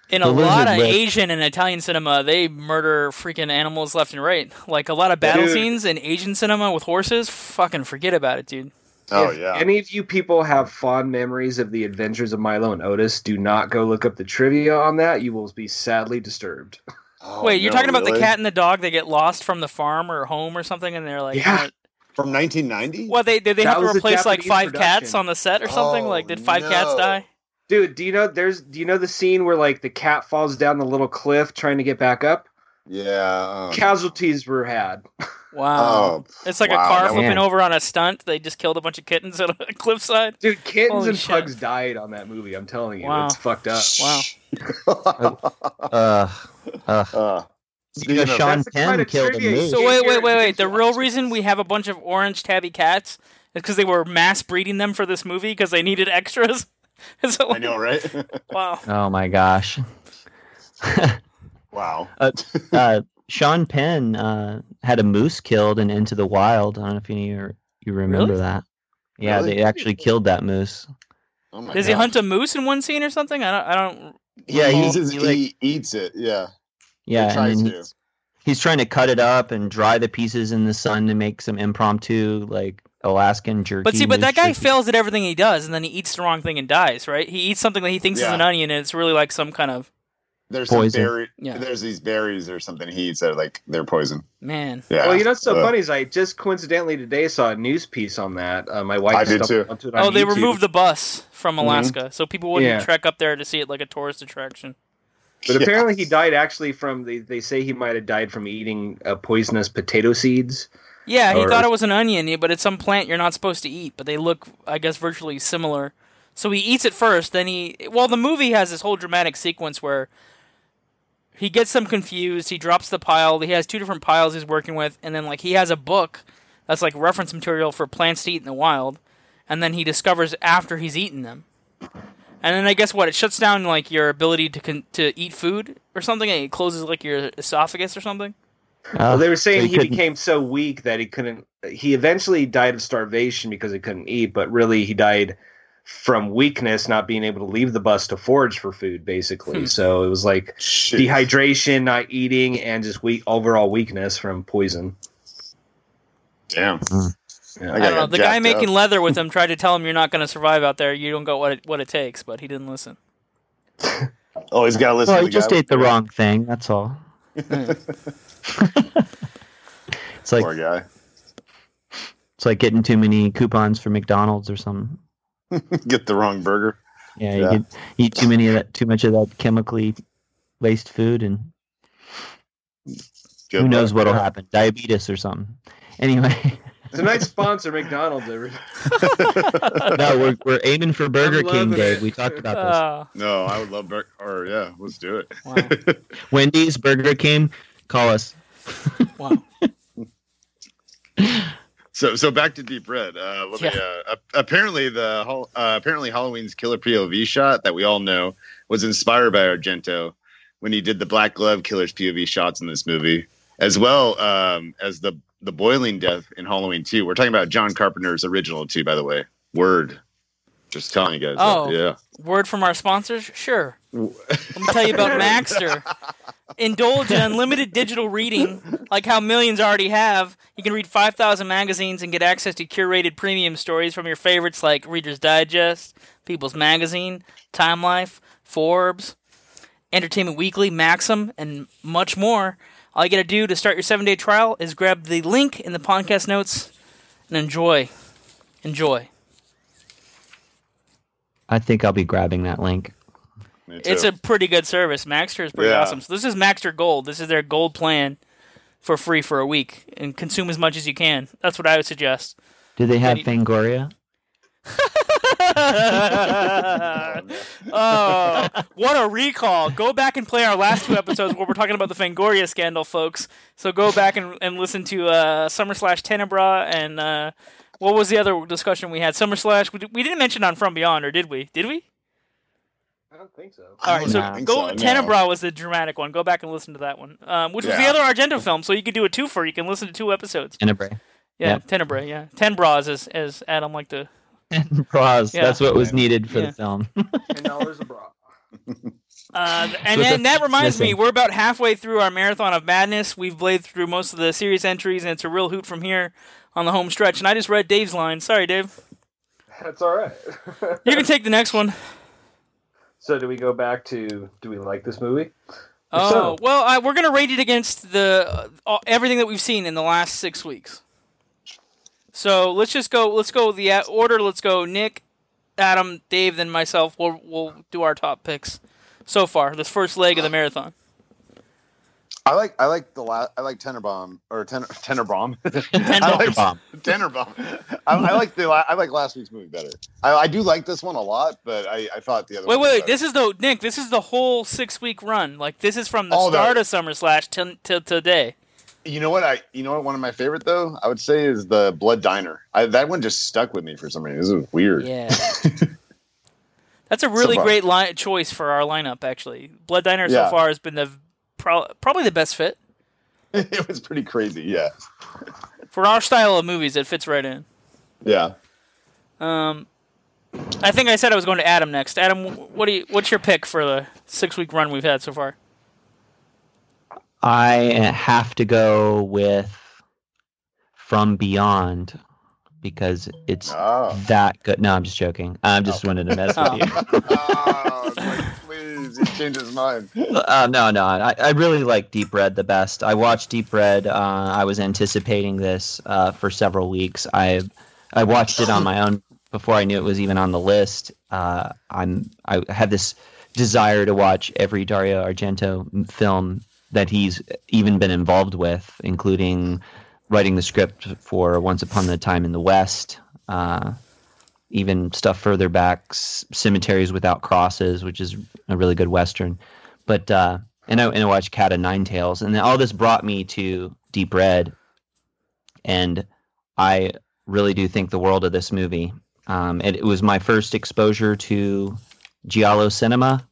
In a lot of lizard. Asian and Italian cinema, they murder freaking animals left and right. Like a lot of battle Dude. scenes in Asian cinema with horses. Fucking forget about it, dude. oh if yeah. any of you people have fond memories of the adventures of Milo and Otis, do not go look up the trivia on that. You will be sadly disturbed. Oh, Wait, you're no, talking about the cat and the dog? They get lost from the farm or home or something, and they're like, Yeah. from 1990? Well, They did they That have to replace like Japanese five cats on the set or something? Oh, like, did five cats die? Dude, do you know there's do you know the scene where like the cat falls down the little cliff trying to get back up? Yeah. um, Casualties were had. Wow, oh, it's like wow, a car flipping was- over on a stunt. They just killed a bunch of kittens at a cliffside. Dude, kittens Holy and shit. pugs died on that movie. I'm telling you, Wow. it's fucked up. Wow. Uh, uh, uh, you speaking know, Sean That's the kind Penn killed a trivia you moose. So wait, wait, wait, wait. The real reason we have a bunch of orange tabby cats is because they were mass breeding them for this movie because they needed extras. Is it I know, right? Wow. Oh my gosh. Wow. uh, Sean Penn uh, had a moose killed in Into the Wild. I don't know if any of you, you remember Really? that. Yeah, Really? they actually killed that moose. Oh my Does he hunt a moose in one scene or something? I don't. I don't. Yeah, Well, he's, he's, he, like- he eats it. Yeah. Yeah, tries and to. he's, he's trying to cut it up and dry the pieces in the sun to make some impromptu like Alaskan jerky. But see, but that guy jerky. fails at everything he does, and then he eats the wrong thing and dies. Right? He eats something that he thinks is an onion, and it's really like some kind of There's Poison. some berry. Yeah. There's these berries or something he eats that are like they're poison. man. Yeah. Well, you know what's so Uh, funny is I just coincidentally today saw a news piece on that. Uh, my wife I did too. onto it on Oh, they YouTube. removed the bus from Mhm. Alaska, so people wouldn't Yeah. trek up there to see it like a tourist attraction. But Yeah. apparently, he died actually from. They, they say he might have died from eating uh, poisonous potato seeds. Yeah, he Or- thought it was an onion, but it's some plant you're not supposed to eat. But they look, I guess, virtually similar. So he eats it first, then he. Well, the movie has this whole dramatic sequence where he gets them confused. He drops the pile. He has two different piles he's working with, and then like he has a book that's like reference material for plants to eat in the wild, and then he discovers after he's eaten them. And then I guess what it shuts down like your ability to con- to eat food or something. And it closes like your esophagus or something. Well, Uh, they were saying so he he became so weak that he couldn't. He eventually died of starvation because he couldn't eat, but really he died from weakness, not being able to leave the bus to forage for food, basically. Hmm. So it was like Shit. dehydration, not eating, and just weak overall weakness from poison. Damn. Yeah. I don't know. The guy making up. leather with him tried to tell him you're not going to survive out there. You don't got what it, what it takes, but he didn't listen. Oh, he's got to listen well, to he the just guy ate the with- wrong thing. That's all. It's like Poor guy. it's like getting too many coupons for McDonald's or something. Get the wrong burger. Yeah, Yeah. you get, eat too many of that, too much of that chemically laced food, and Good who knows what'll happen? Diabetes or something. Anyway, Tonight's sponsor, McDonald's. Every- no, we're we're aiming for Burger King, loving Dave. it. We talked about Uh, No, I would love burger. Or yeah, let's do it. wow. Wendy's, Burger King, call us. Wow. So so back to Deep Red. Uh, let me, Yeah. uh, apparently the uh, apparently Halloween's killer POV shot that we all know was inspired by Argento when he did the Black Glove killer's POV shots in this movie, as well um, as the the boiling death in Halloween 2. We're talking about John Carpenter's original too, by the way. Word. Just telling you guys. Oh. that. yeah. Word from our sponsors? Sure. Let me tell you about Magzter. Indulge in unlimited digital reading, like how millions already have. You can read 5,000 magazines and get access to curated premium stories from your favorites like Reader's Digest, People's Magazine, Time Life, Forbes, Entertainment Weekly, Maxim, and much more. All you got to do to start your seven day trial is grab the link in the podcast notes and enjoy. Enjoy. I think I'll be grabbing that link. It's a pretty good service. Magzter is pretty Yeah. awesome. So this is Magzter Gold. This is their gold plan for free for a week and consume as much as you can. That's what I would suggest. Do they have Any- Fangoria? oh, what a recall! Go back and play our last two episodes where we're talking about the Fangoria scandal, folks. So go back and, and listen to uh, Summer Slash Tenebra and uh, what was the other discussion we had? Summer Slash. We, we didn't mention on From Beyond, or did we? Did we? I don't think so. All right, don't so think go. no. Tenebra was the dramatic one. Go back and listen to that one, um, which was the other Argento film. So you could do a twofer. You can listen to two episodes. Tenebrae. Yeah, Yep. Tenebrae. Yeah, ten bras, as as Adam liked to. And bras. Yeah. That's what was needed for Yeah. the film. Ten dollars a bra. Uh, and So then that reminds me, we're about halfway through our marathon of madness. We've blazed through most of the series entries, and it's a real hoot from here on the home stretch. And I just read Dave's line. Sorry, Dave. That's all right. You can take the next one. so do we go back to? Do we like this movie? Oh So- well, I, we're gonna rate it against the uh, everything that we've seen in the last six weeks. So let's just go. Let's go the order. Let's go Nick, Adam, Dave, then myself. We'll we'll do our top picks so far. This first leg of the marathon. I like I like the la- I like Tenerbomb or Ten- Tenerbomb. Tenenbaum. I like Bomb. Tenerbomb. I, I like the la- I like last week's movie better. I, I do like this one a lot, but I, I thought the other Wait, one. wait, wait. This is the Nick. This is the whole six week run. Like this is from the the- start of Summer Slash till till today. You know what I? You know what? One of my favorite though, I would say, is the Blood Diner. I, that one just stuck with me for some reason. This is weird. Yeah. That's a really far. great li- choice for our lineup. Actually, Blood Diner so Yeah. far has been the pro- probably the best fit it was pretty crazy. Yeah, for our style of movies. It fits right in. yeah. Um, I think I said I was going to Adam next. Adam, what do you? What's your pick for the six week run we've had so far? I have to go with From Beyond because it's Oh. that good. No, I'm just joking. I'm just wanted to mess with Oh. you. oh, like, please, he changed his mind. Uh, no, no, I, I really like Deep Red the best. I watched Deep Red. Uh, I was anticipating this uh, for several weeks. I I watched it on my own before I knew it was even on the list. Uh, I'm I had this desire to watch every Dario Argento film that he's even been involved with, including writing the script for Once Upon a Time in the West. Uh, even stuff further back, Cemeteries Without Crosses, which is a really good western. But uh, and I and I watched Cat of Nine Tails, and all this brought me to Deep Red, and I really do think the world of this movie. Um, it, it was my first exposure to giallo cinema.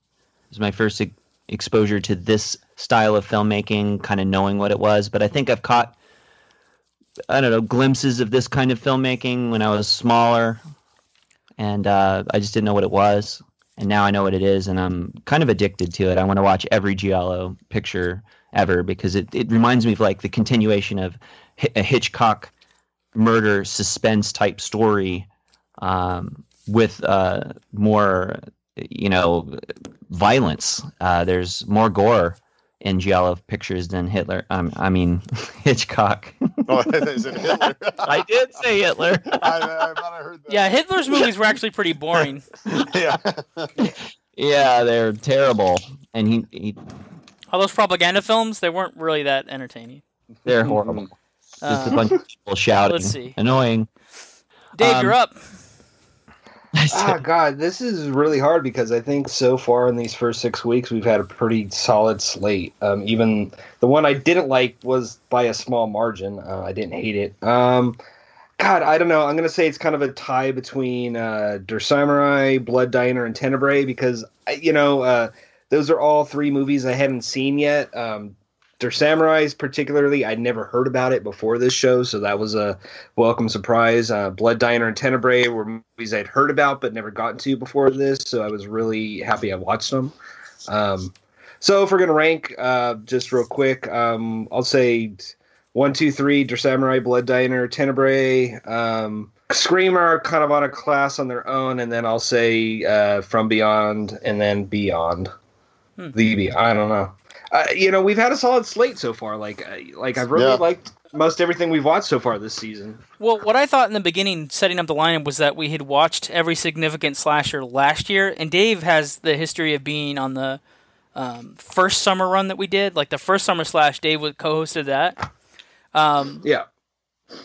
It was my first e- exposure to this style of filmmaking, kind of knowing what it was. But I think I've caught, I don't know, glimpses of this kind of filmmaking when I was smaller, and uh, I just didn't know what it was. And now I know what it is, and I'm kind of addicted to it. I want to watch every giallo picture ever because it, it reminds me of like the continuation of a Hitchcock murder suspense type story um, with uh, more, you know, violence. Uh, there's more gore in giallo pictures than Hitler. Um, I mean, Hitchcock. Oh, is it Hitler? I did say Hitler. I, I I heard that. Yeah, Hitler's movies were actually pretty boring. yeah. yeah, they're terrible, and he, he All those propaganda films, they weren't really that entertaining. they're horrible. Just a Uh, bunch of people shouting. let's see. Annoying. Dave, Um, you're up. Ah, God, this is really hard because I think so far in these first six weeks we've had a pretty solid slate. Um, even the one I didn't like was by a small margin. Uh, I didn't hate it. Um, God, I don't know. I'm gonna say it's kind of a tie between uh, Der Samurai, Blood Diner, and Tenebrae because you know uh, those are all three movies I haven't seen yet. Um, Der Samurais, particularly, I'd never heard about it before this show, so that was a welcome surprise. Uh, Blood Diner and Tenebrae were movies I'd heard about but never gotten to before this, so I was really happy I watched them. Um, so if we're gonna rank, uh, just real quick, um, I'll say one, two, three: Der Samurai, Blood Diner, Tenebrae. Um, Screamer kind of on a class on their own, and then I'll say uh, From Beyond, and then Beyond. Hmm. The Beyond. I don't know. Uh, you know, we've had a solid slate so far. Like, uh, like I've really Yeah. liked most everything we've watched so far this season. Well, what I thought in the beginning, setting up the lineup, was that we had watched every significant slasher last year, and Dave has the history of being on the um, first summer run that we did, like the first summer slash. Dave was co-hosted that. Um, Yeah.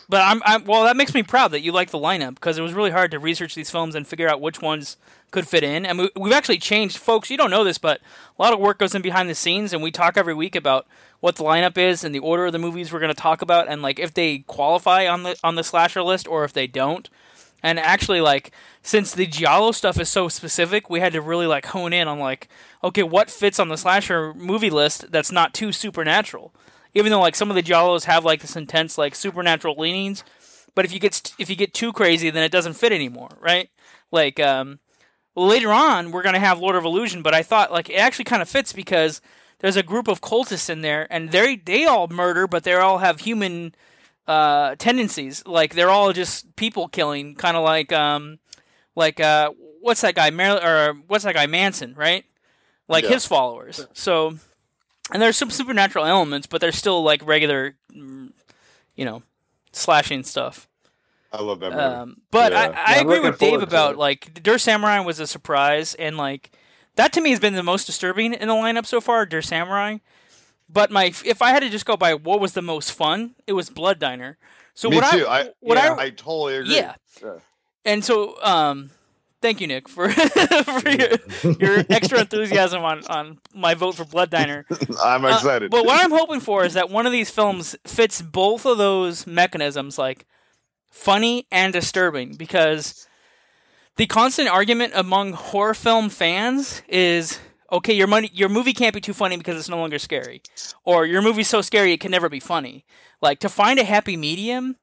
but I'm, I'm well. That makes me proud that you like the lineup because it was really hard to research these films and figure out which ones could fit in. And we, we've actually changed, folks. You don't know this, but a lot of work goes in behind the scenes, and we talk every week about what the lineup is and the order of the movies we're going to talk about, and like if they qualify on the on the slasher list or if they don't. And actually, like since the giallo stuff is so specific, we had to really like hone in on like, okay, what fits on the slasher movie list that's not too supernatural even though like some of the giallos have like this intense like supernatural leanings but if you get st- if you get too crazy then it doesn't fit anymore right like um later on we're gonna have lord of illusion but i thought like it actually kind of fits because there's a group of cultists in there and they they all murder but they all have human uh tendencies like they're all just people killing kind of like um like uh what's that guy Mar- or what's that guy manson right like Yeah. his followers so and there's some supernatural elements, but they're still like regular, mm, you know, slashing stuff. I love that movie. Um, but Yeah. I, I Yeah, agree with Dave about it. like Der Samurai was a surprise, and like that to me has been the most disturbing in the lineup so far. Der Samurai, but my if I had to just go by what was the most fun, it was Blood Diner. So Me what too. I I, what yeah, I I totally agree. yeah. Yeah. and so um, thank you Nick for for your, your extra enthusiasm on on my vote for Blood Diner. I'm Uh, excited. but what I'm hoping for is that one of these films fits both of those mechanisms, like funny and disturbing, because the constant argument among horror film fans is okay, your money, your movie can't be too funny because it's no longer scary, or your movie's so scary it can never be funny. Like to find a happy medium,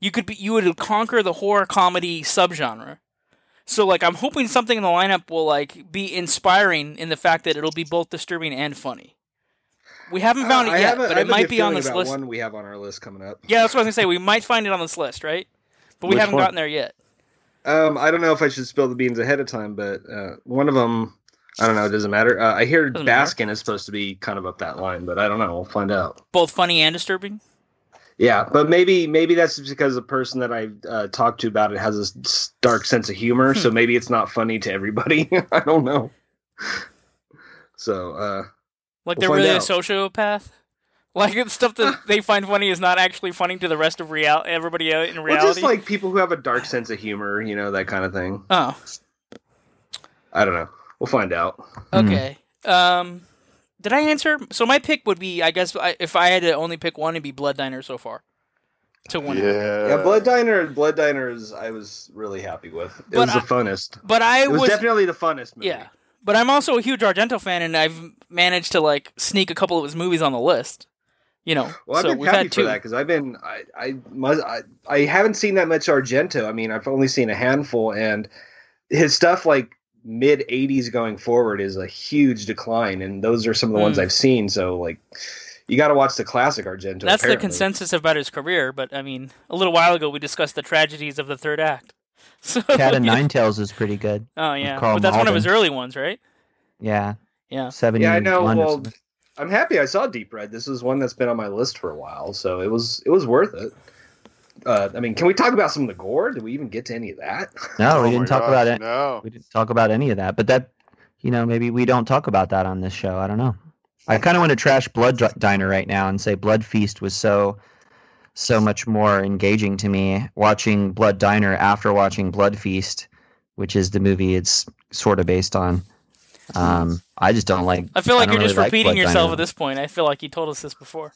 you could be, you would conquer the horror comedy subgenre. So like, I'm hoping something in the lineup will like be inspiring in the fact that it'll be both disturbing and funny. We haven't found Uh, it yet, but it might be on this list. One we have on our list coming up. Yeah, that's what I was gonna say. We might find it on this list, right? But we Which haven't one? gotten there yet. Um, I don't know if I should spill the beans ahead of time, but uh, one of them, I don't know. It doesn't matter. Uh, I hear Doesn't matter. Baskin is supposed to be kind of up that line, but I don't know. We'll find out. Both funny and disturbing. Yeah, but maybe maybe that's just because the person that I uh, talked to about it has a s- dark sense of humor, Hmm. so maybe it's not funny to everybody. I don't know. So uh, Like We'll they're find really a sociopath. Like it's stuff that they find funny is not actually funny to the rest of real everybody out in well, reality. just like people who have a dark sense of humor, you know, that kind of thing. oh, I don't know. We'll find out. Hmm. okay. Um, did I answer? So my pick would be, I guess, if I had to only pick one, it'd be Blood Diner so far. To win. Yeah. Yeah, Blood Diner. Blood Diner is I was really happy with. It But was I- the funnest. But I It was, was, definitely the funnest movie. yeah. But I'm also a huge Argento fan, and I've managed to like sneak a couple of his movies on the list. You know, Well, I've so been we've happy had for two. that because I've been I I, must, I I haven't seen that much Argento. I mean, I've only seen a handful, and his stuff like mid '80s going forward is a huge decline, and those are some of the ones Mm. I've seen. So like, you got to watch the classic Argento. That's the apparently. consensus about his career. But I mean, a little while ago we discussed the tragedies of the third act. So, Cat and. Nine Tails is pretty good. Oh yeah, but that's one of his early ones, right? Yeah. Yeah. Seventy. Yeah, I know. Well, I'm happy I saw Deep Red. This is one that's been on my list for a while, so it was it was worth it. Uh, I mean, can we talk about some of the gore? Did we even get to any of that? no, Oh we didn't talk gosh, about it. No. We didn't talk about any of that. But that, you know, maybe we don't talk about that on this show. I don't know. I kind of want to trash Blood Diner right now and say Blood Feast was so, so much more engaging to me watching Blood Diner after watching Blood Feast, which is the movie it's sort of based on. Um, I just don't like. I feel like don't you're just like repeating Blood yourself Diner. at this point. I feel like you told us this before.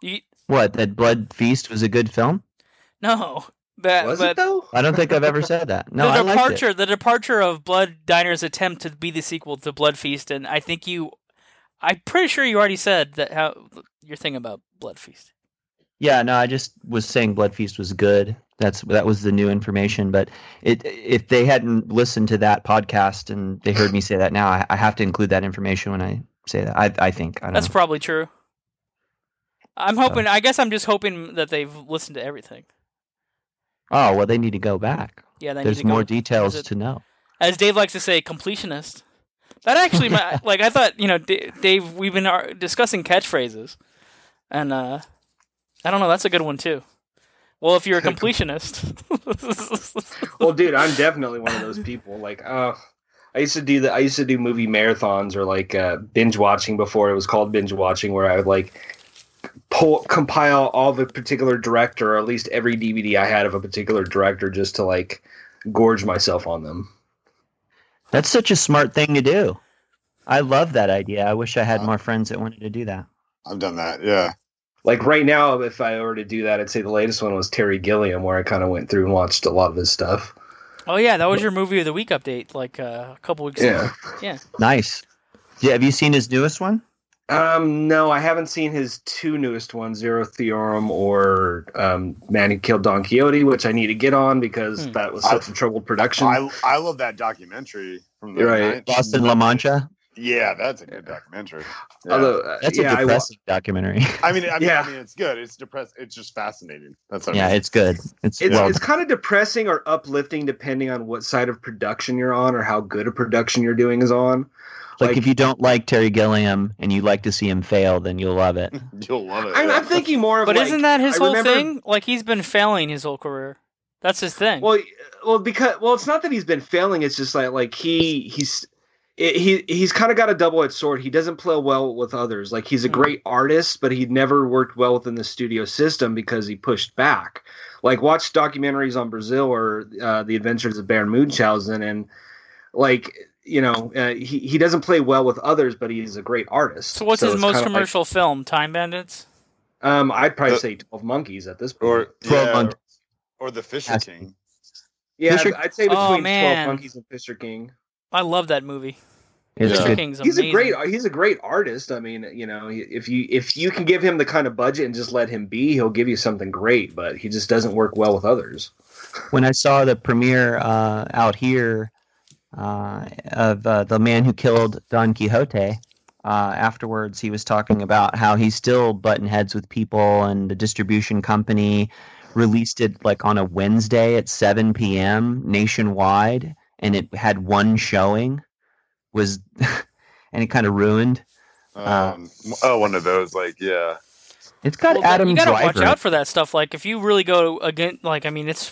You, What that Blood Feast was a good film? no, that Was but it though? I don't think I've ever said that. No, the I liked it. departure, the departure of Blood Diner's attempt to be the sequel to Blood Feast, and I think you, I'm pretty sure you already said that how your thing about Blood Feast. Yeah, no, I just was saying Blood Feast was good. That's that was the new information. But it if they hadn't listened to that podcast and they heard me say that now, I, I have to include that information when I say that. I I think I don't That's know. probably true. I'm hoping. I guess I'm just hoping that they've listened to everything. oh well, they need to go back. Yeah, they need There's to go- more details visit- to know. as Dave likes to say, completionist. That actually, my, like I thought, you know, D- Dave, we've been discussing catchphrases, and uh, I don't know, that's a good one too. Well, if you're a completionist, Well, dude, I'm definitely one of those people. Like, uh, I used to do the I used to do movie marathons or like uh, binge watching before it was called binge watching, where I would like pull compile all the particular director or at least every DVD I had of a particular director just to like gorge myself on them. That's such a smart thing to do. I love that idea. I wish I had Uh, more friends that wanted to do that. I've done that. Yeah. Like right now, if I were to do that, I'd say the latest one was Terry Gilliam, where I kind of went through and watched a lot of his stuff. oh yeah, that was your movie of the week update, like uh, a couple weeks Yeah. ago. Yeah, Nice. Yeah, have you seen his newest one? Um, no, I haven't seen his two newest ones, Zero Theorem or um, Man Who Killed Don Quixote, which I need to get on because Hmm. that was such a troubled production. I I love that documentary from the right. 90s. Lost in La Mancha. Yeah, that's a good documentary. Yeah. Although, uh, That's yeah, a I wa- depressing documentary. I mean, I mean, Yeah. I mean, it's good. It's depressed. It's just fascinating. That's what I yeah, mean. it's good. It's, it's, well. it's kind of depressing or uplifting depending on what side of production you're on or how good a production you're doing is on. like, like- if you don't like Terry Gilliam and you like to see him fail, then you'll love it. You'll love it. I'm, yeah. I'm thinking more of but like, isn't that his I whole remember- thing? Like he's been failing his whole career. That's his thing. Well, well, because well, it's not that he's been failing. It's just like like he he's it, he he's kind of got a double edged sword. He doesn't play well with others. Like he's a Mhm. great artist, but he never worked well within the studio system because he pushed back. Like watch documentaries on Brazil or uh, the Adventures of Baron Munchausen, and like you know uh, he he doesn't play well with others, but he's a great artist. so what's his most kinda like- commercial film? Time Bandits. um, I'd probably Uh, say Twelve Monkeys at this point. or 12 yeah, months. or the Fisher King. yeah, Fisher- I'd say Oh, between man. Twelve Monkeys and Fisher King. I love that movie. It's Yeah. a. King's He's a great he's a great artist. I mean, you know, if you if you can give him the kind of budget and just let him be, he'll give you something great. But he just doesn't work well with others. When I saw the premiere uh, out here uh, of uh, the man who killed Don Quixote, uh, afterwards he was talking about how he's still button heads with people, and the distribution company released it like on a Wednesday at 7 p.m. nationwide, and it had one showing. Was and it kind of ruined. Um, oh, one of those, like, yeah. It's got Well, Adam you gotta Driver. watch out for that stuff. Like if you really go again, like I mean, it's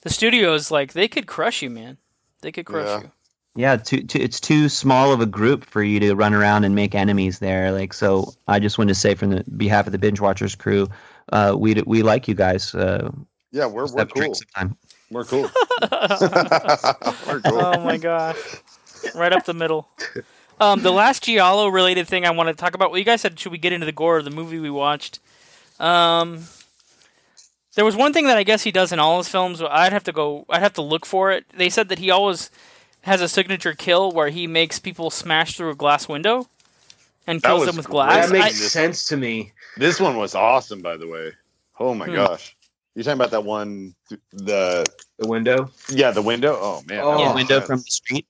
the studios. Like they could crush you, man. They could crush Yeah. you. Yeah, too, too, it's too small of a group for you to run around and make enemies there. Like, so I just want to say from the behalf of the binge watchers crew, uh, we we like you guys. Uh, Yeah, we're, we're have a cool. Sometime. We're cool. we're cool. oh my gosh. right up the middle. Um, the last Giallo related thing I want to talk about. Well, you guys said should we get into the gore of the movie we watched? Um, there was one thing that I guess he does in all his films. but I'd have to go. I'd have to look for it. They said that he always has a signature kill where he makes people smash through a glass window and That kills them with glass. that makes I- sense to me. This one was awesome, by the way. Oh my Hmm. gosh. You're talking about that one, the The window. yeah, the window. Oh man, that Oh. was Window intense. from the street.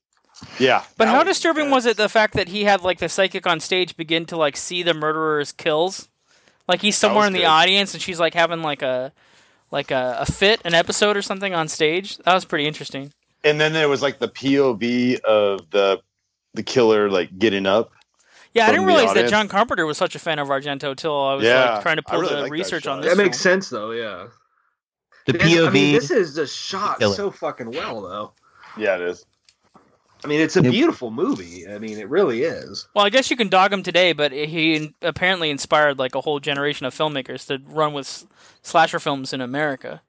yeah. But that how disturbing intense. was it the fact that he had like the psychic on stage begin to like see the murderer's kills? Like he's somewhere in the good. audience and she's like having like a like a, a fit, an episode or something on stage. That was pretty interesting. And then there was like the POV of the the killer like getting up. Yeah, I didn't the realize that. John Carpenter was such a fan of Argento till I was Yeah, like trying to I pull really the like research on this. That makes sense though. Yeah. The This- POV. I mean, this is just shot so fucking well though. Yeah, it is. I mean, it's a beautiful movie. I mean, it really is. Well, I guess you can dog him today, but he apparently inspired like a whole generation of filmmakers to run with slasher films in America.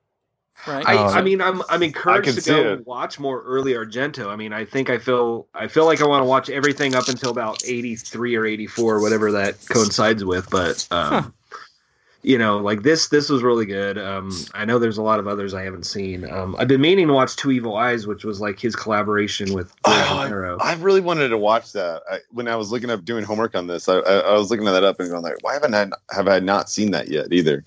Right? I, Oh. I mean, I'm I'm encouraged to go it. watch more early Argento. I mean, I think I feel I feel like I want to watch everything up until about 83 or 84, whatever that coincides with. But um, you know, like this this was really good. Um, I know there's a lot of others I haven't seen. Um, I've been meaning to watch Two Evil Eyes, which was like his collaboration with Oh, Romero. I really wanted to watch that. I, when I was looking up doing homework on this, I, I, I was looking at that up and going like, why haven't I have I not seen that yet either?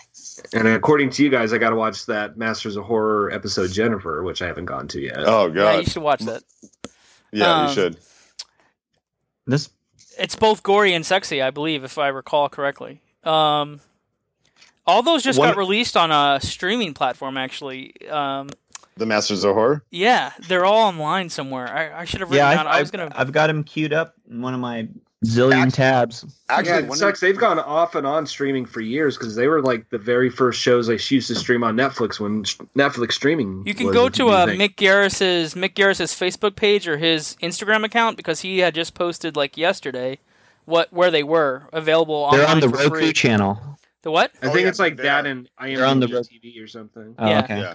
And according to you guys, I got to watch that Masters of Horror episode Jennifer, which I haven't gone to yet. Oh yeah, god, you should watch that. yeah, Um, you should. this It's both gory and sexy, I believe, if I recall correctly. Um, all those just One- got released on a streaming platform, actually. Um, The Masters of Horror. yeah, they're all online somewhere. I, I should have written yeah, down. I, I, I've, was gonna. I've got them queued up in one of my zillion Actually- tabs. Actually, yeah, it one sucks. They've gone off and on streaming for years because they were like the very first shows I used to stream on Netflix when Netflix streaming. you can was go to new uh. Mick Garris's Mick Garris's Facebook page or his Instagram account because he had just posted like yesterday what where they were available They're on the for Roku free. channel. The what? I Oh, think yeah, it's like that and They're on the road. TV or something. Oh, Yeah. okay. Yeah.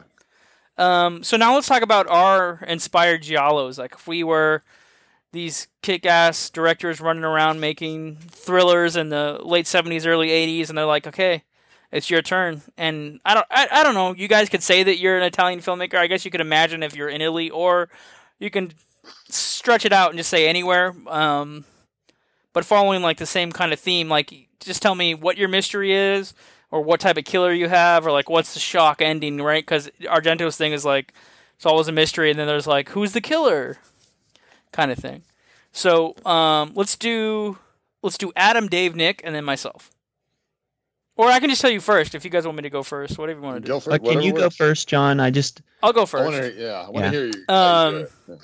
Um, so now let's talk about our inspired giallos. Like if we were these kick-ass directors running around making thrillers in the late '70s, early '80s, and they're like, "Okay, it's your turn." And I don't, I, I don't know. You guys could say that you're an Italian filmmaker. I guess you could imagine if you're in Italy, or you can stretch it out and just say anywhere. Um, but following like the same kind of theme, like just tell me what your mystery is, or what type of killer you have, or like what's the shock ending, right? Because Argento's thing is like it's always a mystery, and then there's like who's the killer, kind of thing. So um, let's do let's do Adam, Dave, Nick, and then myself. Or I can just tell you first if you guys want me to go first. Whatever you want to do. Go for Uh, can you go first, John? I just I'll go I first. want to. Yeah, I want to Yeah. hear you. Um, Yeah.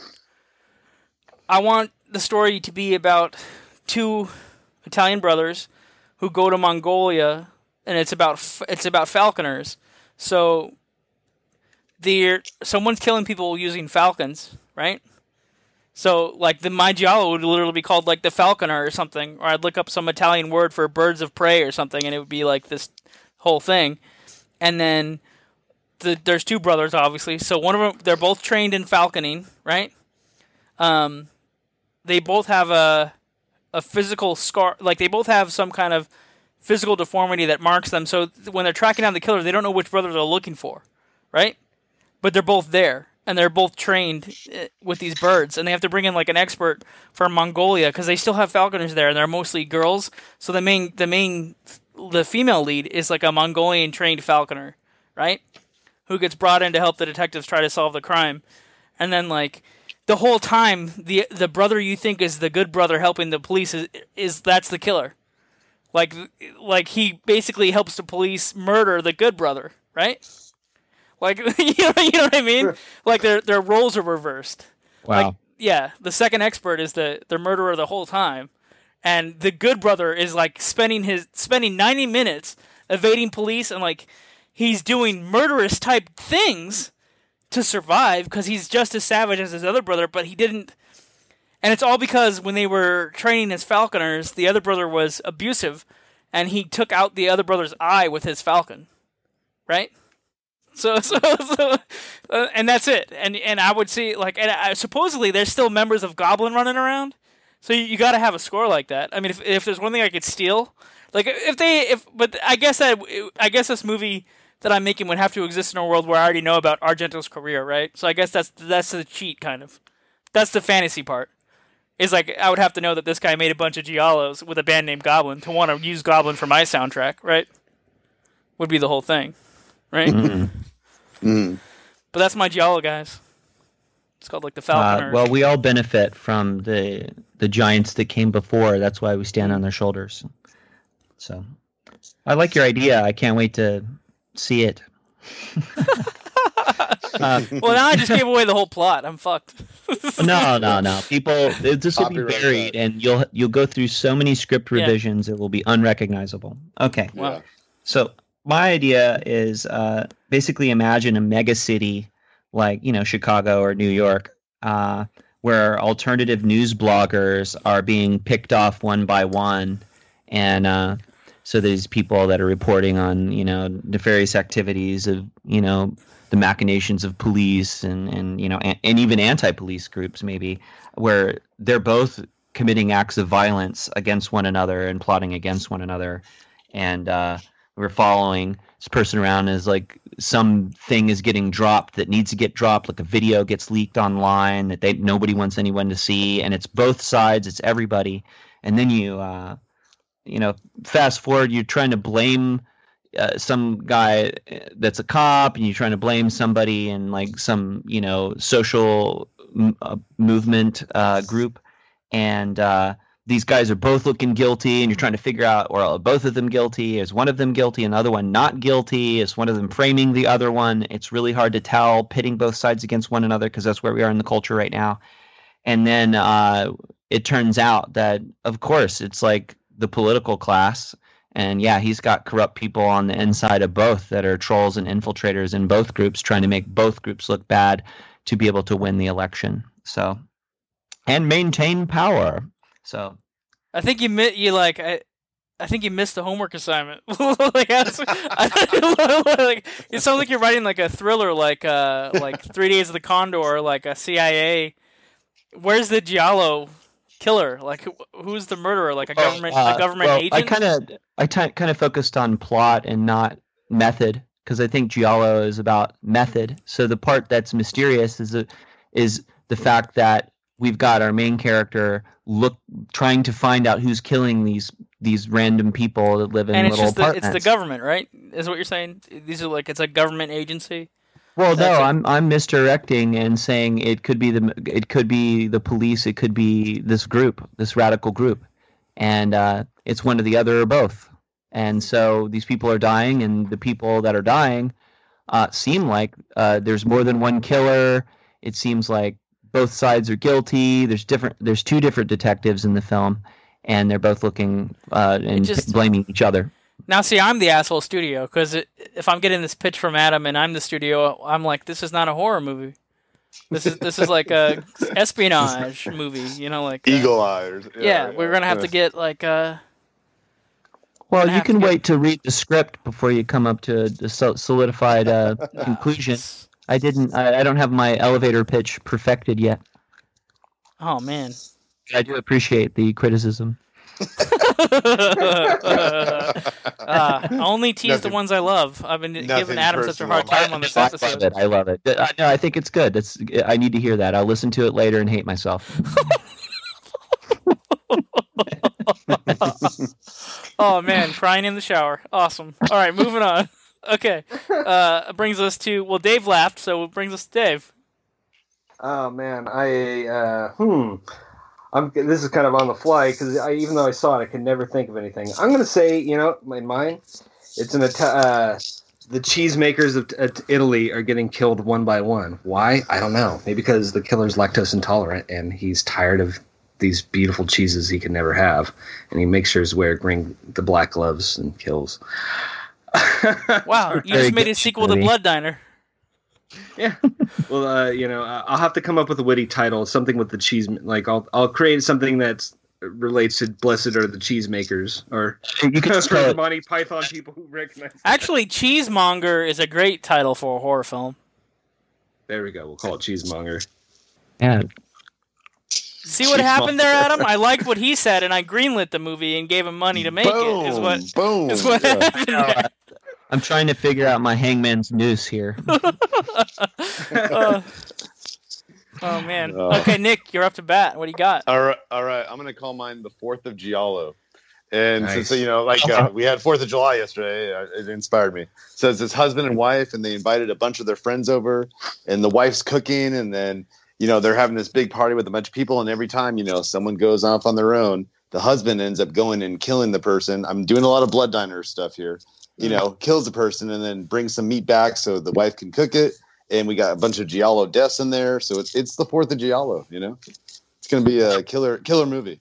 I want the story to be about two Italian brothers who go to Mongolia, and it's about it's about falconers. So, they're someone's killing people using falcons, right? So, like the my giallo would literally be called like the falconer or something, or I'd look up some Italian word for birds of prey or something, and it would be like this whole thing. And then the, there's two brothers, obviously. So one of them, they're both trained in falconing, right? Um, they both have a a physical scar, like they both have some kind of physical deformity that marks them. So when they're tracking down the killer, they don't know which brother they're looking for, right? But they're both there, and they're both trained uh, with these birds, and they have to bring in like an expert from Mongolia because they still have falconers there, and they're mostly girls. So the main the main the female lead is like a Mongolian trained falconer, right? Who gets brought in to help the detectives try to solve the crime, and then like the whole time the the brother you think is the good brother helping the police is, is that's the killer. Like like he basically helps the police murder the good brother, right? Like you know, you know what I mean? Like their their roles are reversed. Wow. Like yeah, the second expert is the the murderer the whole time, and the good brother is like spending his spending ninety minutes evading police and like he's doing murderous type things to survive because he's just as savage as his other brother, but he didn't. And it's all because when they were training as falconers, the other brother was abusive, and he took out the other brother's eye with his falcon, right? So, so, so uh, and that's it. And and I would see like, and I, supposedly there's still members of Goblin running around. So you, you got to have a score like that. I mean, if if there's one thing I could steal, like if they if, but I guess that I guess this movie that I'm making would have to exist in a world where I already know about Argento's career, right? So I guess that's that's the cheat kind of. That's the fantasy part. Is like I would have to know that this guy made a bunch of giallos with a band named Goblin to want to use Goblin for my soundtrack, right? Would be the whole thing, right? Mm. But that's my giallo, guys. It's called like the Uh, Falconer. well, we all benefit from the the giants that came before. That's why we stand on their shoulders. So, I like your idea. I can't wait to see it. uh, well, now I just gave away the whole plot. I'm fucked. no, no, no. People, this will be buried, that. and you'll you'll go through so many script Yeah. revisions. It will be unrecognizable. Okay. Wow. So my idea is uh, basically imagine a mega city like you know Chicago or New York, uh, where alternative news bloggers are being picked off one by one, and uh, so these people that are reporting on you know nefarious activities of you know the machinations of police and and you know and, and even anti-police groups maybe where they're both committing acts of violence against one another and plotting against one another. And uh, we're following this person around as like something is getting dropped that needs to get dropped like a video gets leaked online that they nobody wants anyone to see and it's both sides it's everybody. And then you uh, you know fast forward you're trying to blame uh, some guy uh, that's a cop and you're trying to blame somebody in like some you know social m- uh, movement uh, group. And uh, these guys are both looking guilty and you're trying to figure out or are both of them guilty? Is one of them guilty another one not guilty? Is one of them framing the other one? It's really hard to tell pitting both sides against one another because that's where we are in the culture right now. And then uh, it turns out that of course it's like the political class and yeah he's got corrupt people on the inside of both that are trolls and infiltrators in both groups trying to make both groups look bad to be able to win the election so and maintain power so I think you mi- you like I. I think you missed the homework assignment. like, I- like, it sounds like you're writing like a thriller, like uh, like Three Days of the Condor, like a CIA. Where's the Giallo killer? Like, who's the murderer? Like a government, Uh, a government well, agent? I kind of I t- kind of focused on plot and not method because I think Giallo is about method. So the part that's mysterious is the, is the fact that we've got our main character look trying to find out who's killing these these random people that live in and it's little just the, it's the government, right? Is what you're saying? These are like it's a government agency. Well, That's no, it. I'm I'm misdirecting and saying it could be the it could be the police, it could be this group, this radical group, and uh, it's one or the other or both. And so these people are dying, and the people that are dying uh, seem like uh, there's more than one killer. It seems like both sides are guilty. There's different. There's two different detectives in the film, and they're both looking uh, and just- blaming each other. Now, see, I'm the asshole studio because if I'm getting this pitch from Adam and I'm the studio, I'm like, this is not a horror movie. This is this is like a espionage movie, you know, like uh, Eagle eyes. Yeah, we're gonna have to get like uh, Well, you have to can get- wait to read the script before you come up to a solidified uh, conclusion. I didn't. I, I don't have my elevator pitch perfected yet. Oh man. I do appreciate the criticism. uh, I only tease the ones I love. I've been giving nothing Adam such a hard personal. time on this I love episode. it. I love it. Uh, no, I think it's good. It's, I need to hear that. I'll listen to it later and hate myself. oh man, crying in the shower. Awesome. All right, moving on. Okay, uh, brings us to well, Dave laughed, so it brings us to Dave. Oh man, I uh, hmm. I'm. This is kind of on the fly because I, even though I saw it, I could never think of anything. I'm gonna say, you know, in mine, it's an uh, the cheesemakers of uh, Italy are getting killed one by one. Why? I don't know. Maybe because the killer's lactose intolerant and he's tired of these beautiful cheeses he can never have, and he makes sure his wear green the black gloves and kills. Wow, you just made a sequel to. Blood Diner. Yeah. Well, uh, you know, I'll have to come up with a witty title, something with the cheese. Like, I'll I'll create something that relates to Blessed are the cheesemakers, or You can for spell the it. Monty Python people who recognize. Actually, Cheesemonger is a great title for a horror film. There we go. We'll call it cheesemonger. Yeah, See what happened there, Adam? I liked what he said, and I greenlit the movie and gave him money to make it. Is what boom. is what yeah. happened there. I'm trying to figure out my hangman's noose here. Uh, oh man. Uh. Okay, Nick, you're up to bat. What do you got? All right, all right. I'm gonna call mine the Fourth of Giallo, and Nice. since you know, like uh, we had Fourth of July yesterday, uh, it inspired me. So it's this husband and wife, and they invited a bunch of their friends over, and the wife's cooking, and then you know they're having this big party with a bunch of people, and every time you know someone goes off on their own, the husband ends up going and killing the person. I'm doing a lot of blood diner stuff here. You know, kills a person and then brings some meat back so the wife can cook it. And we got a bunch of Giallo deaths in there, so it's it's the Fourth of Giallo. You know, it's gonna be a killer killer movie.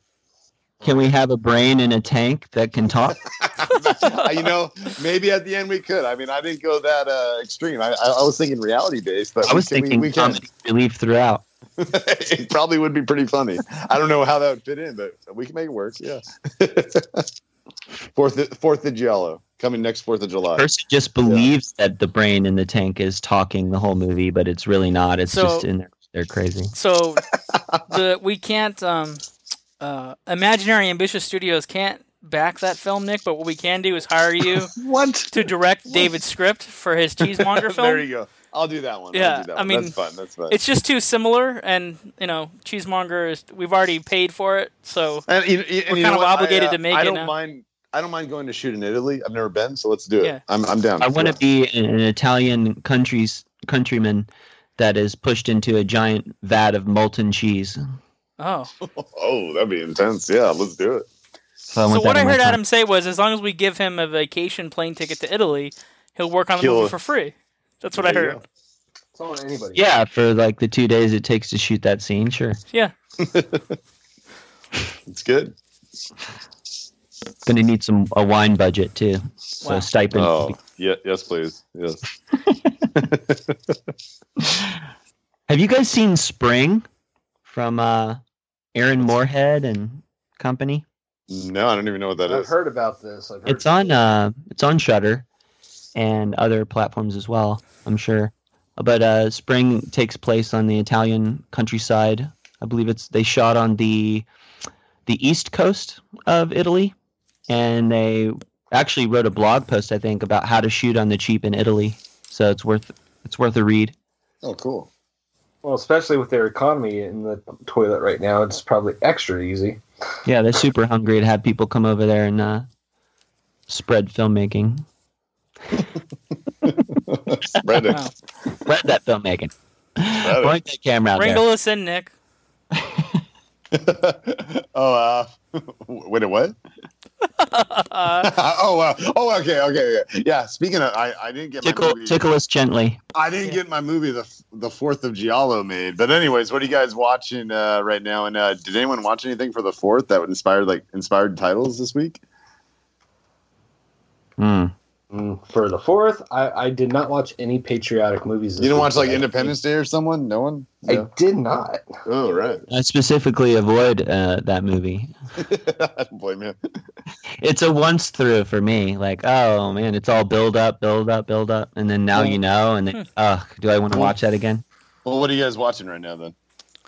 Can we have a brain in a tank that can talk? You know, maybe at the end we could. I mean, I didn't go that uh, extreme. I, I, was thinking reality based, but I was we, can- thinking we, we can. relief throughout. it probably would be pretty funny. I don't know how that would fit in, but we can make it work. Yeah. Fourth of- Fourth of Giallo coming next Fourth of July. person just believes that the brain in the tank is talking the whole movie, but it's really not. It's So- just in there. They're crazy. So the we can't um uh Imaginary Ambitious Studios can't back that film, Nick, but what we can do is hire you What? to direct David's script for his Cheesemonger film. there you go. I'll do that one. Yeah, that I one. mean, that's fun. That's fun. It's just too similar, and you know, Cheesemonger is. We've already paid for it, so and, you, you- and we're you kind know of what? obligated I, uh, to make it. I don't now. mind. I don't mind going to shoot in Italy. I've never been, so let's do it. Yeah. I'm I'm down. I want to be an an Italian country's countryman that is pushed into a giant vat of molten cheese. oh. Oh, that'd be intense. Yeah, let's do it. So, So what I heard con- Adam say was, as long as we give him a vacation plane ticket to Italy, he'll work on the He'll- movie for free. That's what I There you heard. It's on anybody. Yeah, for like the two days it takes to shoot that scene, sure. Yeah. it's good. Gonna need some a wine budget too. So Wow. stipend. Oh, yeah, yes, please. Yes. Have you guys seen Spring from uh Aaron Moorhead and company? No, I don't even know what that is. I've heard about this. I've heard It's on uh it's on Shudder and other platforms as well, I'm sure. But uh Spring takes place on the Italian countryside. I believe it's they shot on the the east coast of Italy and they actually wrote a blog post I think about how to shoot on the cheap in Italy. So it's worth it's worth a read. Oh, cool. Well, especially with their economy in the toilet right now, it's probably extra easy. Yeah, they're super hungry to have people come over there and uh, spread filmmaking. Spread it. Wow. Spread that filmmaking. Spread it. Point that camera out Wrangle us in, Nick. oh, uh, wait, a what? Uh, oh, wow. Oh, okay, okay, okay. Yeah. Speaking of, I, I didn't get there. my Tickle, movie. tickle us gently. I didn't get my movie the the Fourth of Giallo made. But anyways, what are you guys watching uh, right now? And uh, did anyone watch anything for the Fourth that would inspire like inspired titles this week? Hmm. Mm, For the fourth, I, I did not watch any patriotic movies. this You didn't week, watch like Independence Day or someone? No one. I did not. Oh, right. I specifically avoid uh, that movie. I don't blame you. It's a once through for me. Like, oh man, it's all build up, build up, build up, and then now you know, and then, ugh, do I want to watch that again? Well, what are you guys watching right now then?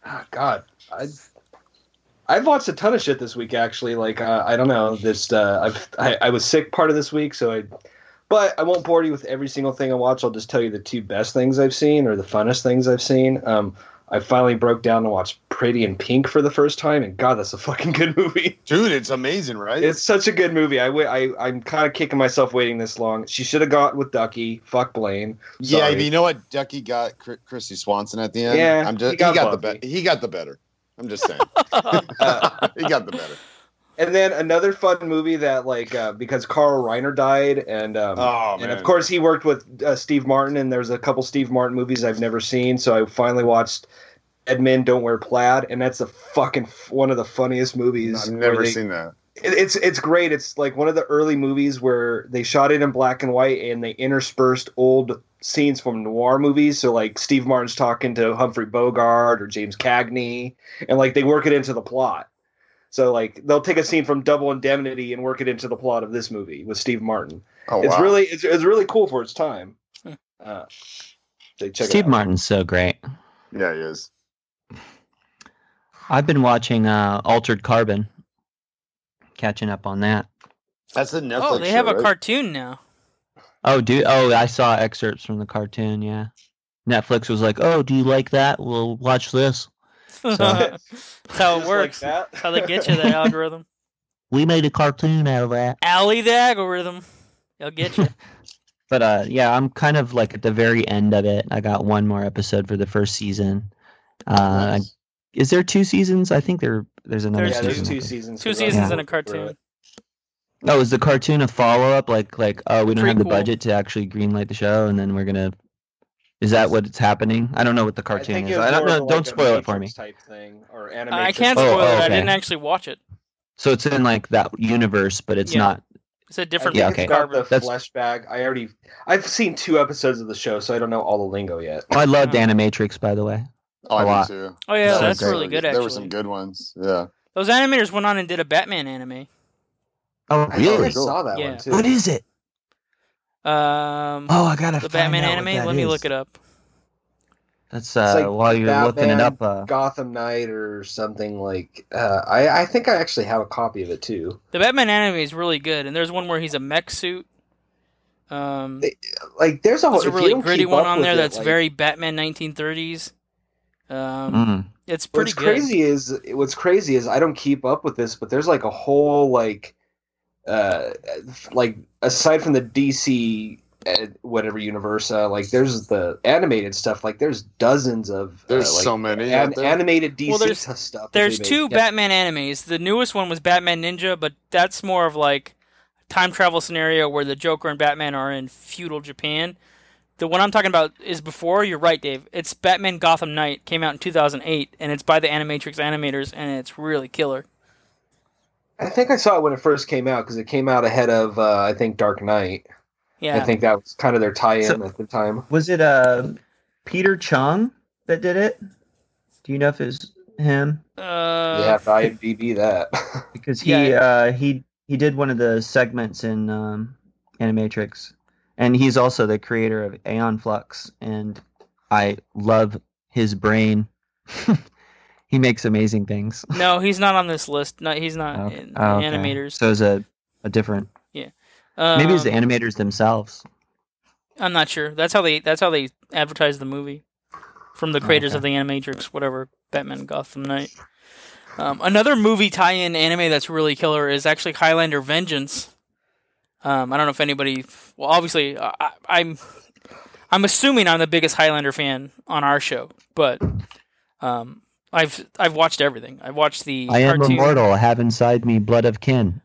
Oh, God, I I've watched a ton of shit this week. Actually, like uh, I don't know this. Uh, I've I, I was sick part of this week, so I. But I won't bore you with every single thing I watch. I'll just tell you the two best things I've seen or the funnest things I've seen. Um, I finally broke down and watched Pretty in Pink for the first time, and God, that's a fucking good movie. Dude, it's amazing, right? It's such a good movie. I, w- I I'm kind of kicking myself waiting this long. She should have got with Ducky. Fuck Blaine. yeah, Sorry. but you know what? Ducky got Chr- Kristy Swanson at the end. Yeah, I'm just he he got got, the better. He got the better. I'm just saying, Uh, he got the better. And then another fun movie that like uh, because Carl Reiner died, and um, Oh and of course he worked with uh, Steve Martin, and there's a couple Steve Martin movies I've never seen, so I finally watched. Dead Men Don't Wear Plaid, and that's a fucking f- one of the funniest movies. I've never they- seen that. it- it's it's great. It's like one of the early movies where they shot it in black and white and they interspersed old scenes from noir movies. So like Steve Martin's talking to Humphrey Bogart or James Cagney, and like they work it into the plot. So like they'll take a scene from Double Indemnity and work it into the plot of this movie with Steve Martin. Oh it's wow. really it's, it's really cool for its time. Uh, so check it Steve out. Martin's so great. yeah, he is. I've been watching uh, Altered Carbon, catching up on that. That's the Netflix. oh, they have show, a right? cartoon now. Oh, do oh I saw excerpts from the cartoon. Yeah, Netflix was like, "Oh, do you like that? We'll watch this." That's how it Just like works. that. That's how they get you, the algorithm. We made a cartoon out of that. Alley the algorithm. They'll get you. But uh, yeah, I'm kind of like at the very end of it. I got one more episode for the first season. Uh, Nice. is there two seasons? I think there there's another There's yeah, season. there's two seasons. Two seasons that. in a cartoon. Oh, is the cartoon a follow up? Like like oh, we don't have the Prequel. budget to actually greenlight the show, and then we're gonna. Is that what's happening? I don't know what the cartoon think is. I don't know. of Don't spoil it for me. Type thing or I can't Oh, spoil oh, it. I didn't actually watch it. So it's in like that universe, but it's Yeah. not. It's a different Yeah, I okay. it's got the That's- flesh bag. I already, I've seen two episodes of the show, so I don't know all the lingo yet. Oh, I loved Oh. Animatrix, by the way. Oh, a I lot. do too. Oh yeah, So that's great. really good. Actually, there were some good ones. Yeah. those animators went on and did a Batman anime. Oh, oh I think I really? saw that Yeah. one too. What is it? Um, Oh, I gotta the find Batman out what anime. that Let me look it up. That's uh, like while you're looking it up. Uh, Gotham Knight or something like. Uh, I I think I actually have a copy of it too. The Batman anime is really good, and there's one where he's a mech suit. Um, They- Like there's a whole there's a really don't gritty one on there it, that's like- very Batman 1930s. Um, mm. it's pretty What's good. crazy is what's crazy is I don't keep up with this, but there's like a whole like, uh, like aside from the DC uh, whatever universe, uh, like there's the animated stuff. Like there's dozens of uh, There's like, so many. an- there. animated DC Well, there's- stuff. There's two Yeah. Batman animes. The newest one was Batman Ninja, but that's more of like time travel scenario where the Joker and Batman are in feudal Japan. The one I'm talking about is before. You're right, Dave. It's Batman Gotham Knight. Came out in 2008, and it's by the Animatrix animators, and it's really killer. I think I saw it when it first came out because it came out ahead of uh, I think Dark Knight. Yeah. I think that was kind of their tie-in So- at the time. Was it uh, Peter Chung that did it? Do you know if it's him? uh, you have to IMDb that. Because he Yeah. uh, he he did one of the segments in um, Animatrix, and he's also the creator of Aeon Flux, and I love his brain. he makes amazing things. No, he's not on this list. No, he's not Okay. in Oh, okay. animators. So it's a a different. Yeah. Um, Maybe it's the animators themselves. I'm not sure. That's how they. That's how they advertise the movie. From the creators okay. of the Animatrix, whatever Batman Gotham Knight. Um, another movie tie-in anime that's really killer is actually Highlander Vengeance. Um, I don't know if anybody. Well, obviously, I, I- I'm. I'm assuming I'm the biggest Highlander fan on our show, but um, I've I've watched everything. I've watched the I am cartoon immortal. I have inside me blood of kin.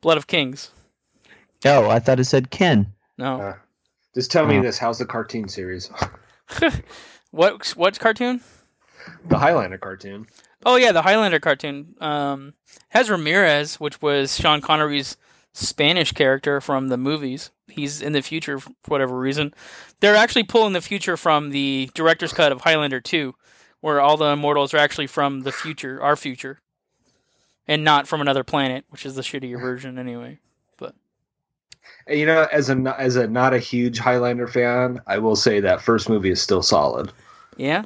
Blood of Kings. Oh, I thought it said kin. No, Uh, Just tell me Oh. this: How's the cartoon series? what what cartoon? the Highlander cartoon. Oh yeah, the Highlander cartoon um, has Ramirez, which was Sean Connery's Spanish character from the movies. He's in the future for whatever reason. They're actually pulling the future from the director's cut of Highlander 2, where all the immortals are actually from the future, our future, and not from another planet, which is the shittier version anyway. But you know, as a as a not a huge Highlander fan, I will say that first movie is still solid. Yeah,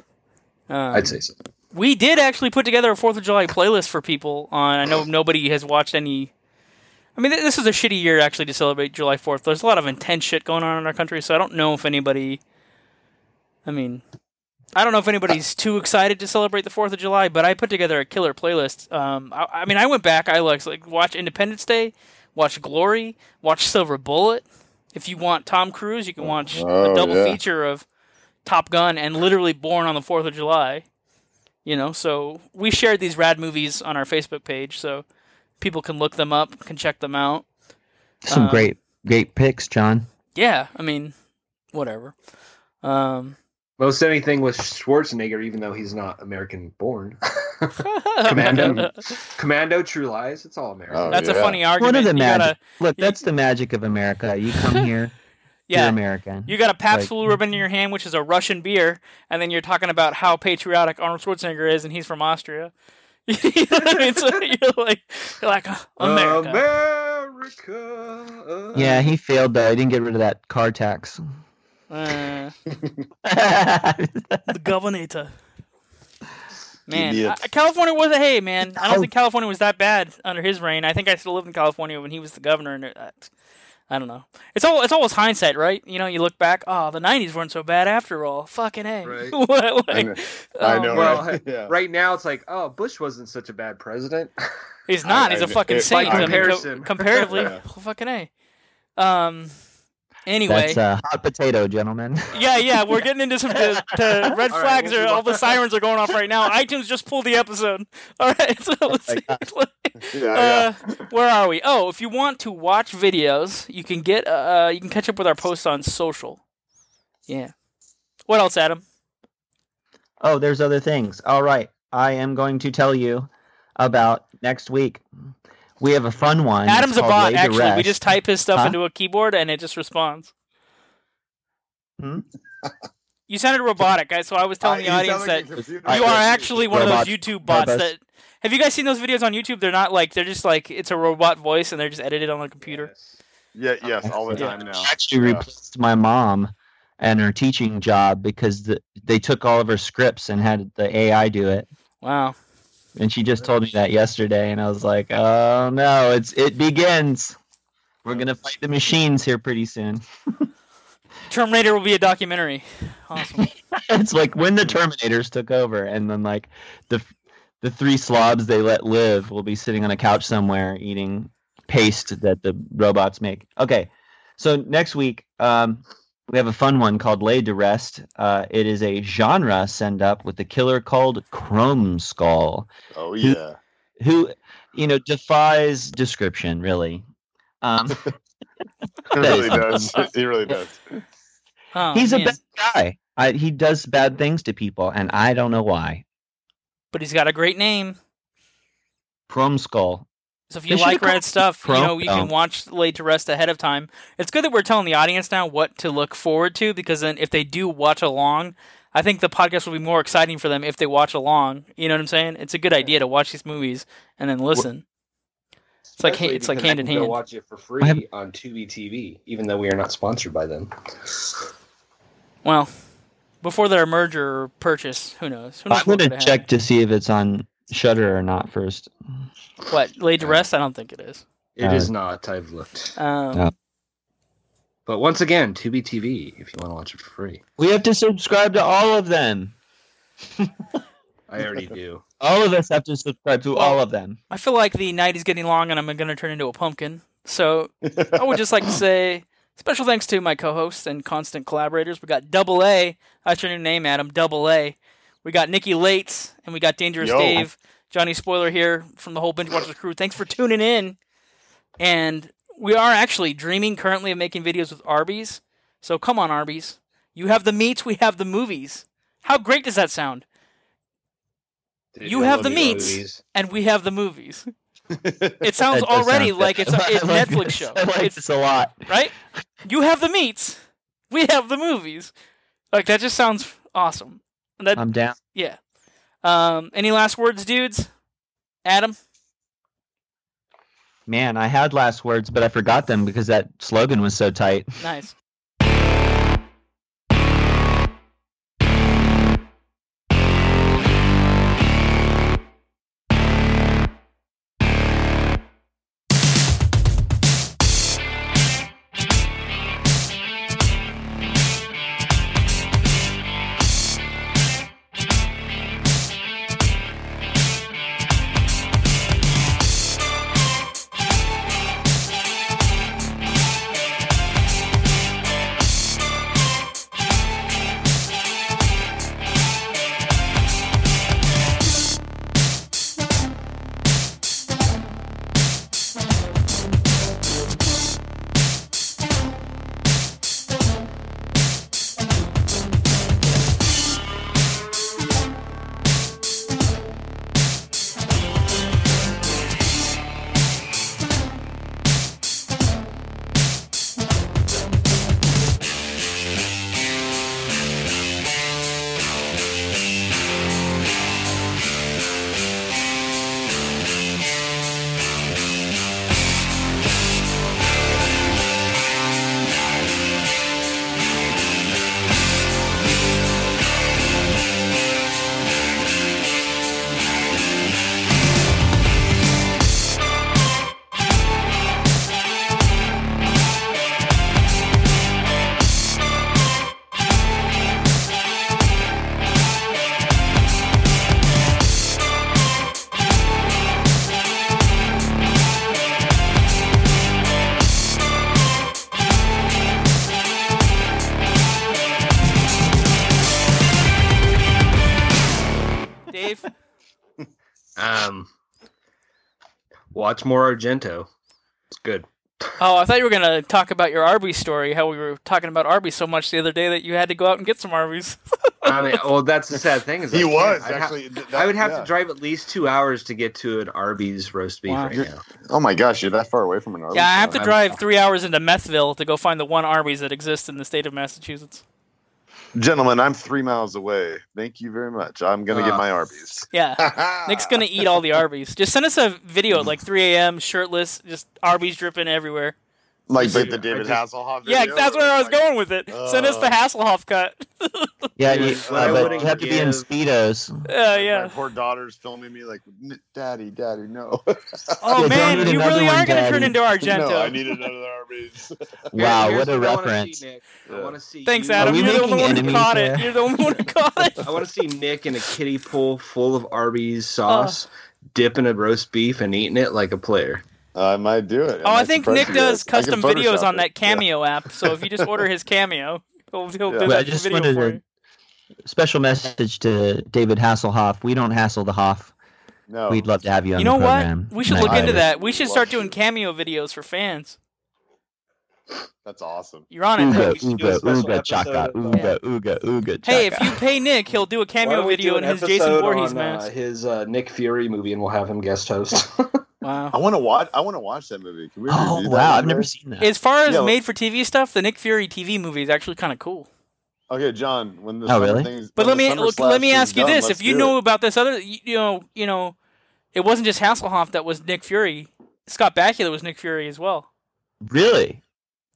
um, I'd say so. We did actually put together a Fourth of July playlist for people. On I know nobody has watched any. I mean, this is a shitty year actually to celebrate July Fourth. There's a lot of intense shit going on in our country, so I don't know if anybody. I mean, I don't know if anybody's too excited to celebrate the Fourth of July, but I put together a killer playlist. Um, I, I mean, I went back. I like like watch Independence Day, watch Glory, watch Silver Bullet. If you want Tom Cruise, you can watch Oh, a double yeah. feature of Top Gun and literally Born on the Fourth of July. You know, so we shared these rad movies on our Facebook page, so people can look them up, can check them out. Some Uh, great great picks, John. Yeah, I mean, whatever. Um, Most anything with Schwarzenegger, even though he's not American born. Commando. Commando, True Lies, it's all American. Oh, That's a yeah. funny One argument. of the you magic. gotta, Look, that's the magic of America. You come here, you're yeah, American. you got a Pabst Like- Blue Ribbon in your hand, which is a Russian beer, and then you're talking about how patriotic Arnold Schwarzenegger is, and he's from Austria. you know I mean? so you're like, you're like uh, America. America. yeah, he failed though. He didn't get rid of that car tax. Uh, yeah, the governor. Man, Idiot. I- California was a hey man. I don't think California was that bad under his reign. I think I still lived in California when he was the governor, and it, uh, I don't know. It's all it's always hindsight, right? You know, you look back. Oh, the '90s weren't so bad after all. Fucking a. Right. What, I know. I oh, know. Well, right? yeah. Right now, it's like, oh, Bush wasn't such a bad president. He's not. I- He's a I- fucking it- saint. by I mean, co- comparatively, Yeah. fucking a. Um. Anyway, that's a hot potato, gentlemen. yeah, yeah, we're getting into some to, to red All right, flags. we'll are all the sirens are going off right now. iTunes just pulled the episode. All right, so let's see. Yeah, Uh, where are we? Oh, if you want to watch videos, you can get uh, you can catch up with our posts on social. Yeah. What else, Adam? Oh, there's other things. All right. I am going to tell you about next week. We have a fun one. Adam's a bot. Lay to Actually, we just type his stuff Huh? into a keyboard and it just responds. Hmm? You sounded robotic, guys. So I was telling the audience that you are actually one of those YouTube bots Robots. that. Have you guys seen those videos on YouTube? They're not like they're just like it's a robot voice and they're just edited on a computer. Yeah, yes, all the Yeah. time now. I actually Yeah. replaced my mom and her teaching job because the, they took all of her scripts and had the AI do it. Wow. And she just told me that yesterday, and I was like, "Oh no, it's it begins. We're gonna fight the machines here pretty soon." Terminator will be a documentary. Awesome. it's like when the Terminators took over, and then like the the three slobs they let live will be sitting on a couch somewhere eating paste that the robots make. Okay, so next week um, we have a fun one called Laid to Rest. Uh, it is a genre send up with the killer called Chrome Skull, Oh yeah. who you know defies description really. Um, He really does. He really does. Oh, he's a bad guy. I, he does bad things to people, and I don't know why. but he's got a great name. Chrome Skull. So if you should've like called red stuff, you know you can watch Laid to Rest ahead of time. It's good that we're telling the audience now what to look forward to because then if they do watch along, I think the podcast will be more exciting for them if they watch along. You know what I'm saying? It's a good idea to watch these movies and then listen. It's like Especially it's like because hand in you go hand. watch it for free I have- on Tubi TV, even though we are not sponsored by them. Well, before their merger or purchase, who knows? Who knows I'm gonna could have check to see if it's on Shudder or not first. What Laid to Rest? I don't think it is. It Uh, is not. I've looked. Um, No. But once again, Tubi TV, if you want to watch it for free. We have to subscribe to all of them. I already do. All of us have to subscribe to all of them. I feel like the night is getting long and I'm going to turn into a pumpkin. So I would just like to say special thanks to my co-hosts and constant collaborators. We got Double A. That's your new name, Adam. Double A. We got Nikki Lates and we got Dangerous Yo. Dave. Johnny Spoiler here from the whole Binge Watchers crew. Thanks for tuning in. And we are actually dreaming currently of making videos with Arby's. So come on, Arby's. You have the meats, we have the movies. How great does that sound? Dude, You I have the meats. movies. And we have the movies. It sounds already sound like it's a, it's like Netflix this. show. I like It's this a lot. right? You have the meats. We have the movies. Like that just sounds awesome. That I'm down. yeah. Um any last words, dudes? Adam? Man, I had last words, but I forgot them because that slogan was so tight. Nice. Watch more Argento. It's good. Oh, I thought you were gonna talk about your Arby's story. How we were talking about Arby's so much the other day that you had to go out and get some Arby's. I mean, well, that's the sad thing. Is He I was I'd ha- actually. that- I would have yeah. to drive at least two hours to get to an Arby's roast beef Wow. right You're- now. Oh my gosh, you're that far away from an Arby's. yeah, I have to drive three hours into Methville to go find the one Arby's that exists in the state of Massachusetts. Gentlemen, I'm three miles away. Thank you very much. I'm gonna get Ah. my Arby's. Yeah. Nick's gonna eat all the Arby's. Just send us a video at like 3 a.m. shirtless, just Arby's dripping everywhere. Like, like the David just- Hasselhoff. Yeah, that's where I was like- going with it. Send us the Uh. Hasselhoff cut. Yeah, you, I uh, but wouldn't you have to be in speedos. Uh, yeah. My poor daughter's filming me like, "Daddy, Daddy, no." Oh Yeah, man, you really one, are gonna turn into Argento. no, I need another Arby's. Wow, Here's what a wanna reference. See, Nick. I want to see. Thanks, Adam. You're the only one who caught there? it. You're the only one who caught it. I want to see Nick in a kiddie pool full of Arby's sauce, dipping a roast beef and eating it like a player. I might do it. Oh, I might think Nick does guys. I can custom videos Photoshop on it. that Cameo app. So if you just order his Cameo, he'll, he'll Yeah. do But I that just video wanted for to- you. Special message to David Hasselhoff. We don't hassle the Hoff. No, We'd love to have you on the code. You know what? We should look I- into that. We should start doing cameo videos for fans. that's awesome. You're on it, Ooga, Nick. we should do a ooga, ooga, chaka, episode ooga, ooga, ooga, Hey, if you pay Nick, he'll do a cameo video do in his Jason episode Voorhees on, uh, his uh, Nick Fury movie, and we'll have him guest host. Wow. I want to watch. I want to watch that movie. Can we Oh that wow, one I've never seen that. As far as Yeah. made for TV stuff, the Nick Fury TV movie is actually kind of cool. Okay, John. When the Oh, really? things, But when let the me look, let me ask you done, this: if you do know it. about this other, you you know, you know, it wasn't just Hasselhoff that was Nick Fury. Scott Bakula was Nick Fury as well. Really?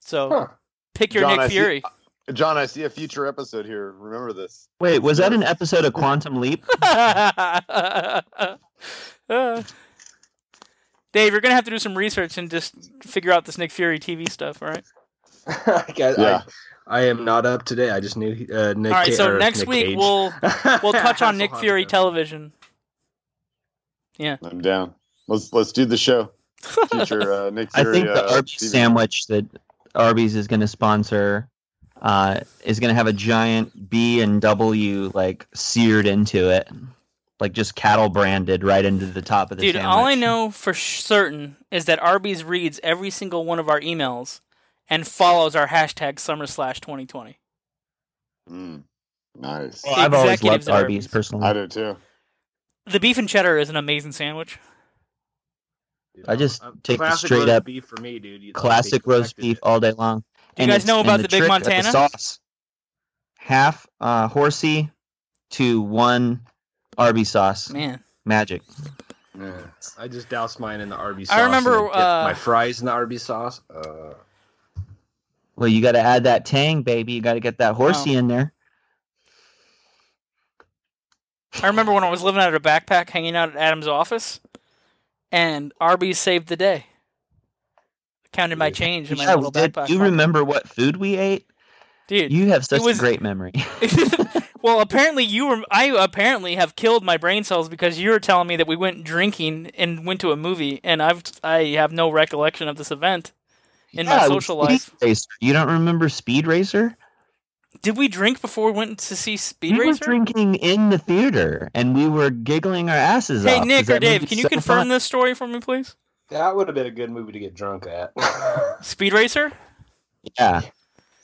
So Huh. pick your John, I Nick see- Fury. John, I see a future episode here. Remember this. Wait, was that an episode of Quantum Leap? Dave, you're gonna have to do some research and just figure out this Nick Fury TV stuff. All right. I, guess- Yeah. I, I am not up to date. I just knew uh, Nick. All right. Ca- So or next Nick week Cage. we'll we'll touch on Nick Hasselhoff, Fury yeah. television. I'm down. Let's let's do the show. Future uh, Nick I think the uh, Arby's TV. sandwich that Arby's is going to sponsor uh, is going to have a giant B and W like seared into it, like just cattle branded right into the top of the Dude, sandwich. all I know for certain is that Arby's reads every single one of our emails and follows our hashtag summer slash 2020. Mm, nice. Well, I've always loved at Arby's Arby's. personally. I do too. The beef and cheddar is an amazing sandwich. I just Uh, take the straight up beef for me, dude. You- Classic they roast beef it. all day long. Do you guys know about the Big trick of Montana? sauce, half uh, horsey to one Arby's sauce. Man. Magic. Yeah. I just doused mine in the Arby's sauce. I remember, and then dipped uh, my fries in the Arby's sauce. Uh, Well, you got to add that tang, baby. You got to get that horsey in there. I remember when I was living out of a backpack hanging out at Adam's office, and Arby's saved the day. I counted my change in my Yeah, little we did. backpack. you remember what food we ate? Dude, You have such was- a great memory. well, apparently you were. I apparently have killed my brain cells because you were telling me that we went drinking and went to a movie, and I've I have no recollection of this event in Yeah, my social life. Racer. You don't remember Speed Racer? Did we drink before we went to see Speed Racer? we were drinking in the theater, and we were giggling our asses hey, off. 'cause Nick or Dave, can you so confirm fun. this story for me, please? that would have been a good movie to get drunk at. Speed Racer? Yeah,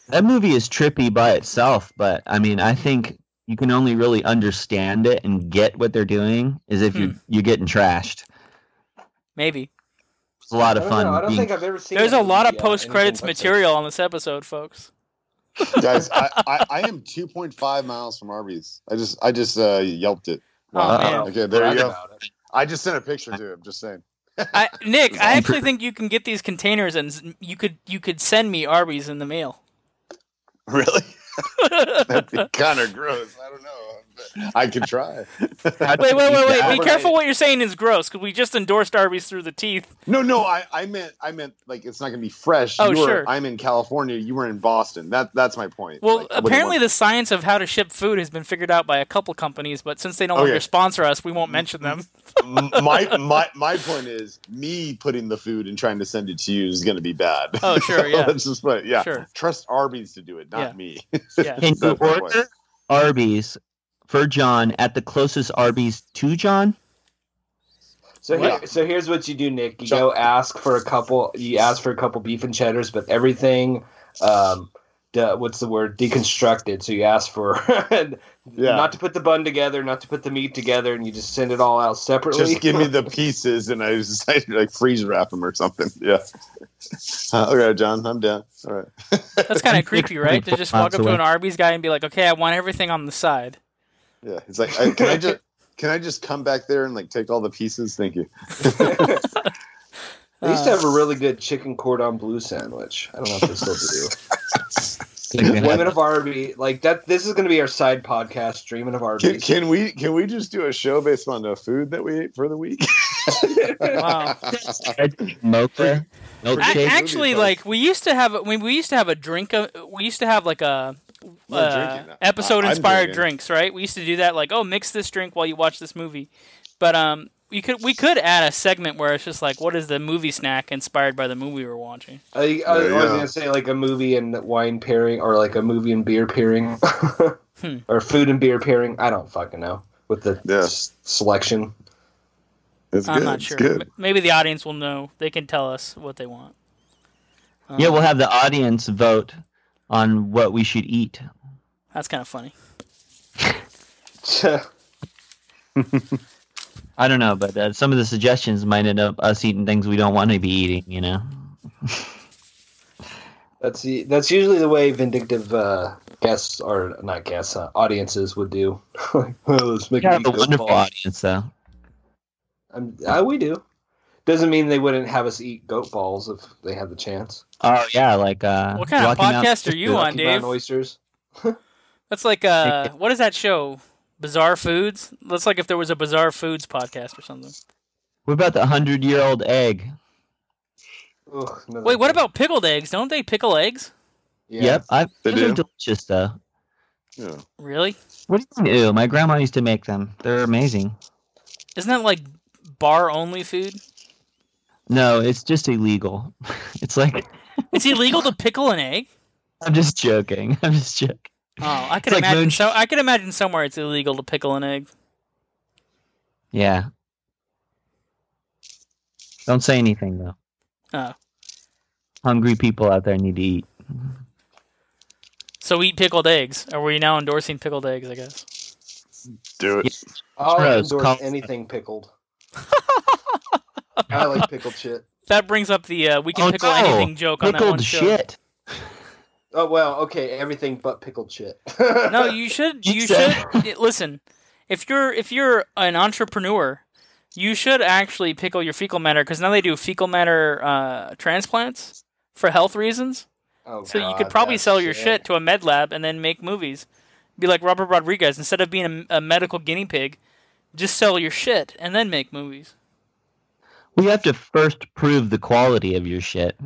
that movie is trippy by itself, but I mean, I think you can only really understand it and get what they're doing is if Hmm. you you're getting trashed. Maybe. It's a lot I of don't fun. know. I don't think I've ever seen. There's a lot of movie, uh, post credits anything but this. material on this episode, folks. Guys, I, I, I am 2.5 miles from Arby's. I just I just uh, yelped it. Oh, Wow. man. Okay, there you go. I just sent a picture to him. Just saying. I, Nick, I actually think you can get these containers, and you could you could send me Arby's in the mail. Really? That'd be kind of gross. I don't know. But I could try. Wait, wait, wait, wait! Be careful what you're saying is gross, because we just endorsed Arby's through the teeth. No, no, I, I meant I meant like it's not gonna be fresh. Oh, you were, sure. I'm in California. You were in Boston. That that's my point. Well, Like, apparently the science of how to ship food has been figured out by a couple companies, but since they no Okay. longer sponsor us, we won't mention them. My my my point is me putting the food and trying to send it to you is gonna be bad. Oh, sure, yeah. Let's just put yeah. Sure. Trust Arby's to do it, not Yeah. me. Yeah. Can you That's my point. order Arby's for John at the closest Arby's to John? So What? here, so here's what you do, Nick. You Chuck- go ask for a couple. You ask for a couple beef and cheddars, but everything, um, de- what's the word? Deconstructed. So you ask for Yeah. not to put the bun together, not to put the meat together, and you just send it all out separately. Just give me the pieces, and I just I, like freeze wrap them or something. Yeah. Uh, okay, John, I'm down. All right. That's kind of creepy, right? To just walk up to an Arby's guy and be like, "Okay, I want everything on the side." Yeah, it's like, I, can I just can I just come back there and like take all the pieces? Thank you. They used to have a really good chicken cordon bleu sandwich. I don't know if they still to do. Women of Arby, like that. This is going to be our side podcast. Dreaming of Can, can we can we just do a show based on the food that we ate for the week? Wow. Mocha, actually, like we used to have, we, we used to have a drink. uh we used to have like a not uh, episode inspired drinks, right? We used to do that, like, oh, mix this drink while you watch this movie. But um, you could we could add a segment where it's just like, what is the movie snack inspired by the movie we're watching? I, I, I was going to say like a movie and wine pairing, or like a movie and beer pairing, Hmm. or food and beer pairing. I don't fucking know with the Yeah. s- selection. It's I'm good. not sure. good. M- Maybe the audience will know. They can tell us what they want. Um, Yeah, we'll have the audience vote on what we should eat. that's kind of funny. I don't know, but uh, some of the suggestions might end up us eating things we don't want to be eating. You know. that's the that's usually the way vindictive uh, guests or not guests, uh, audiences would do. like, oh, let's make We have it a wonderful goat balls. audience, though. Um, uh, we do. Doesn't mean they wouldn't have us eat goat balls if they had the chance. Oh yeah, like uh, What kind of Rocky Mountain- podcast are you on, Dave? Oysters. That's like uh, what is that show? Bizarre Foods. That's like if there was a Bizarre Foods podcast or something. What about the hundred-year-old egg? Ugh, no, Wait, what about pickled eggs? Don't they pickle eggs? Yeah. Yep, I, They those are do. delicious though. Yeah. Really? What do you mean? Ew, my grandma used to make them. They're amazing. Isn't that like bar only food? No, it's just illegal. It's like It's illegal to pickle an egg. I'm just joking. I'm just joking. Oh, I could like imagine. moonsh- So I could imagine somewhere it's illegal to pickle an egg. Yeah. Don't say anything though. Oh. Hungry people out there need to eat. So eat pickled eggs. Are we now endorsing pickled eggs? I guess. Do it. I'll Gross. endorse anything pickled. I like pickled shit. That brings up the uh, we can Oh, pickle no. anything joke on that one Pickled show. shit. Oh well, okay, everything but pickled shit. No, you should. You You should listen. If you're if you're an entrepreneur, you should actually pickle your fecal matter because now they do fecal matter uh, transplants for health reasons. Oh, So you could probably sell your shit to a med lab and then make movies. Be like Robert Rodriguez instead of being a, a medical guinea pig, just sell your shit and then make movies. We have to first prove the quality of your shit.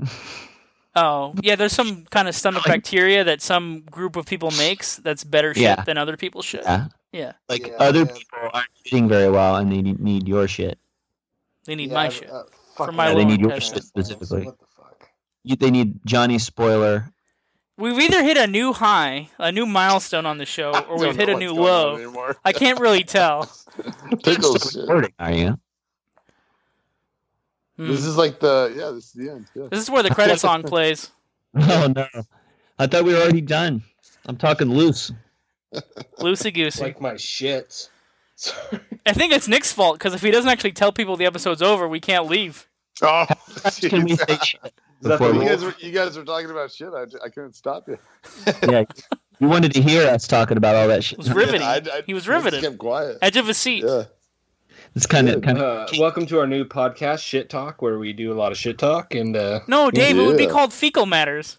Oh yeah, there's some kind of stomach bacteria that some group of people makes that's better shit Yeah. than other people's shit. Yeah. Yeah, Like Yeah, other yeah. people aren't eating very well and they need- need your shit. they need Yeah, my shit. uh, fuck For my. Yeah, they need your intestine. shit specifically. What the fuck? You, they need Johnny Spoiler. We've either hit a new high, a new milestone on the show, or we've hit a new low. I can't really tell. Pickles. are you? Hmm. This is like the yeah. This is the end. Yeah. This is where the credit song plays. Oh no. I thought we were already done. I'm talking loose. Loosey goosey. Like my shits. Sorry. I think it's Nick's fault because if he doesn't actually tell people the episode's over, we can't leave. Oh, Can we jeez. say shit that before you guys were you guys were talking about shit. I, I couldn't stop you. Yeah, you wanted to hear us talking about all that shit. It was riveting. I, I, he was I just riveted. kept quiet. Edge of a seat. Yeah. It's kind of kind of Uh, welcome to our new podcast, Shit Talk, where we do a lot of shit talk and. Uh, No, Dave, it would be called fecal matters.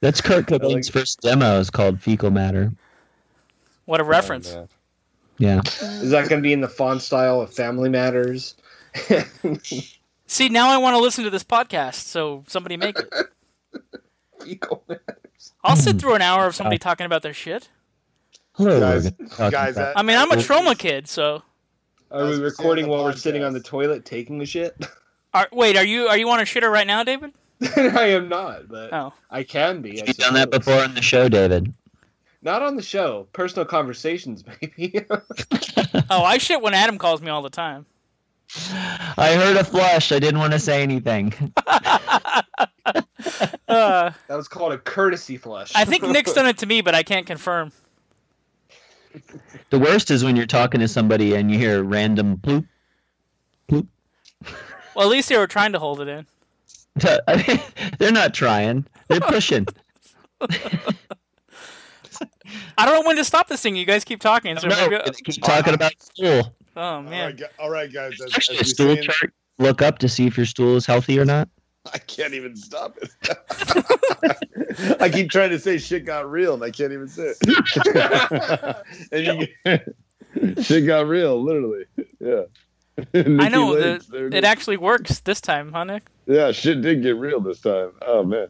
that's Kurt Cobain's first demo is called Fecal Matter. What a reference. And, uh, Yeah. is that going to be in the font style of Family Matters? See, now I want to listen to this podcast, so somebody make it. Fecal Matters. I'll sit through an hour of somebody talking about their shit. Hello, Guys- we're gonna talk guys, I mean, I'm a trauma kid, so. Are we As we say recording while we're sitting on the toilet taking the shit? Are, wait, are you are you on a shitter right now, David? I am not, but Oh, I can be. I You've done that before on the show, David. Not on the show. Personal conversations, maybe. Oh, I shit when Adam calls me all the time. I heard a flush. I didn't want to say anything. Uh, that was called a courtesy flush. I think Nick's done it to me, but I can't confirm. The worst is when you're talking to somebody and you hear a random bloop. bloop. Well, at least they were trying to hold it in. I mean, they're not trying. They're pushing. I don't know when to stop this thing. You guys keep talking. So No, maybe, keep talking about stool. oh man, right, gu- all right, guys. As, Actually, as a stool say chart. Look up to see if your stool is healthy or not. I can't even stop it. I keep trying to say shit got real and I can't even say it. and you, shit got real, literally. Yeah. I know Lake, the, it actually works this time, huh, Nick? Yeah, shit did get real this time. Oh man.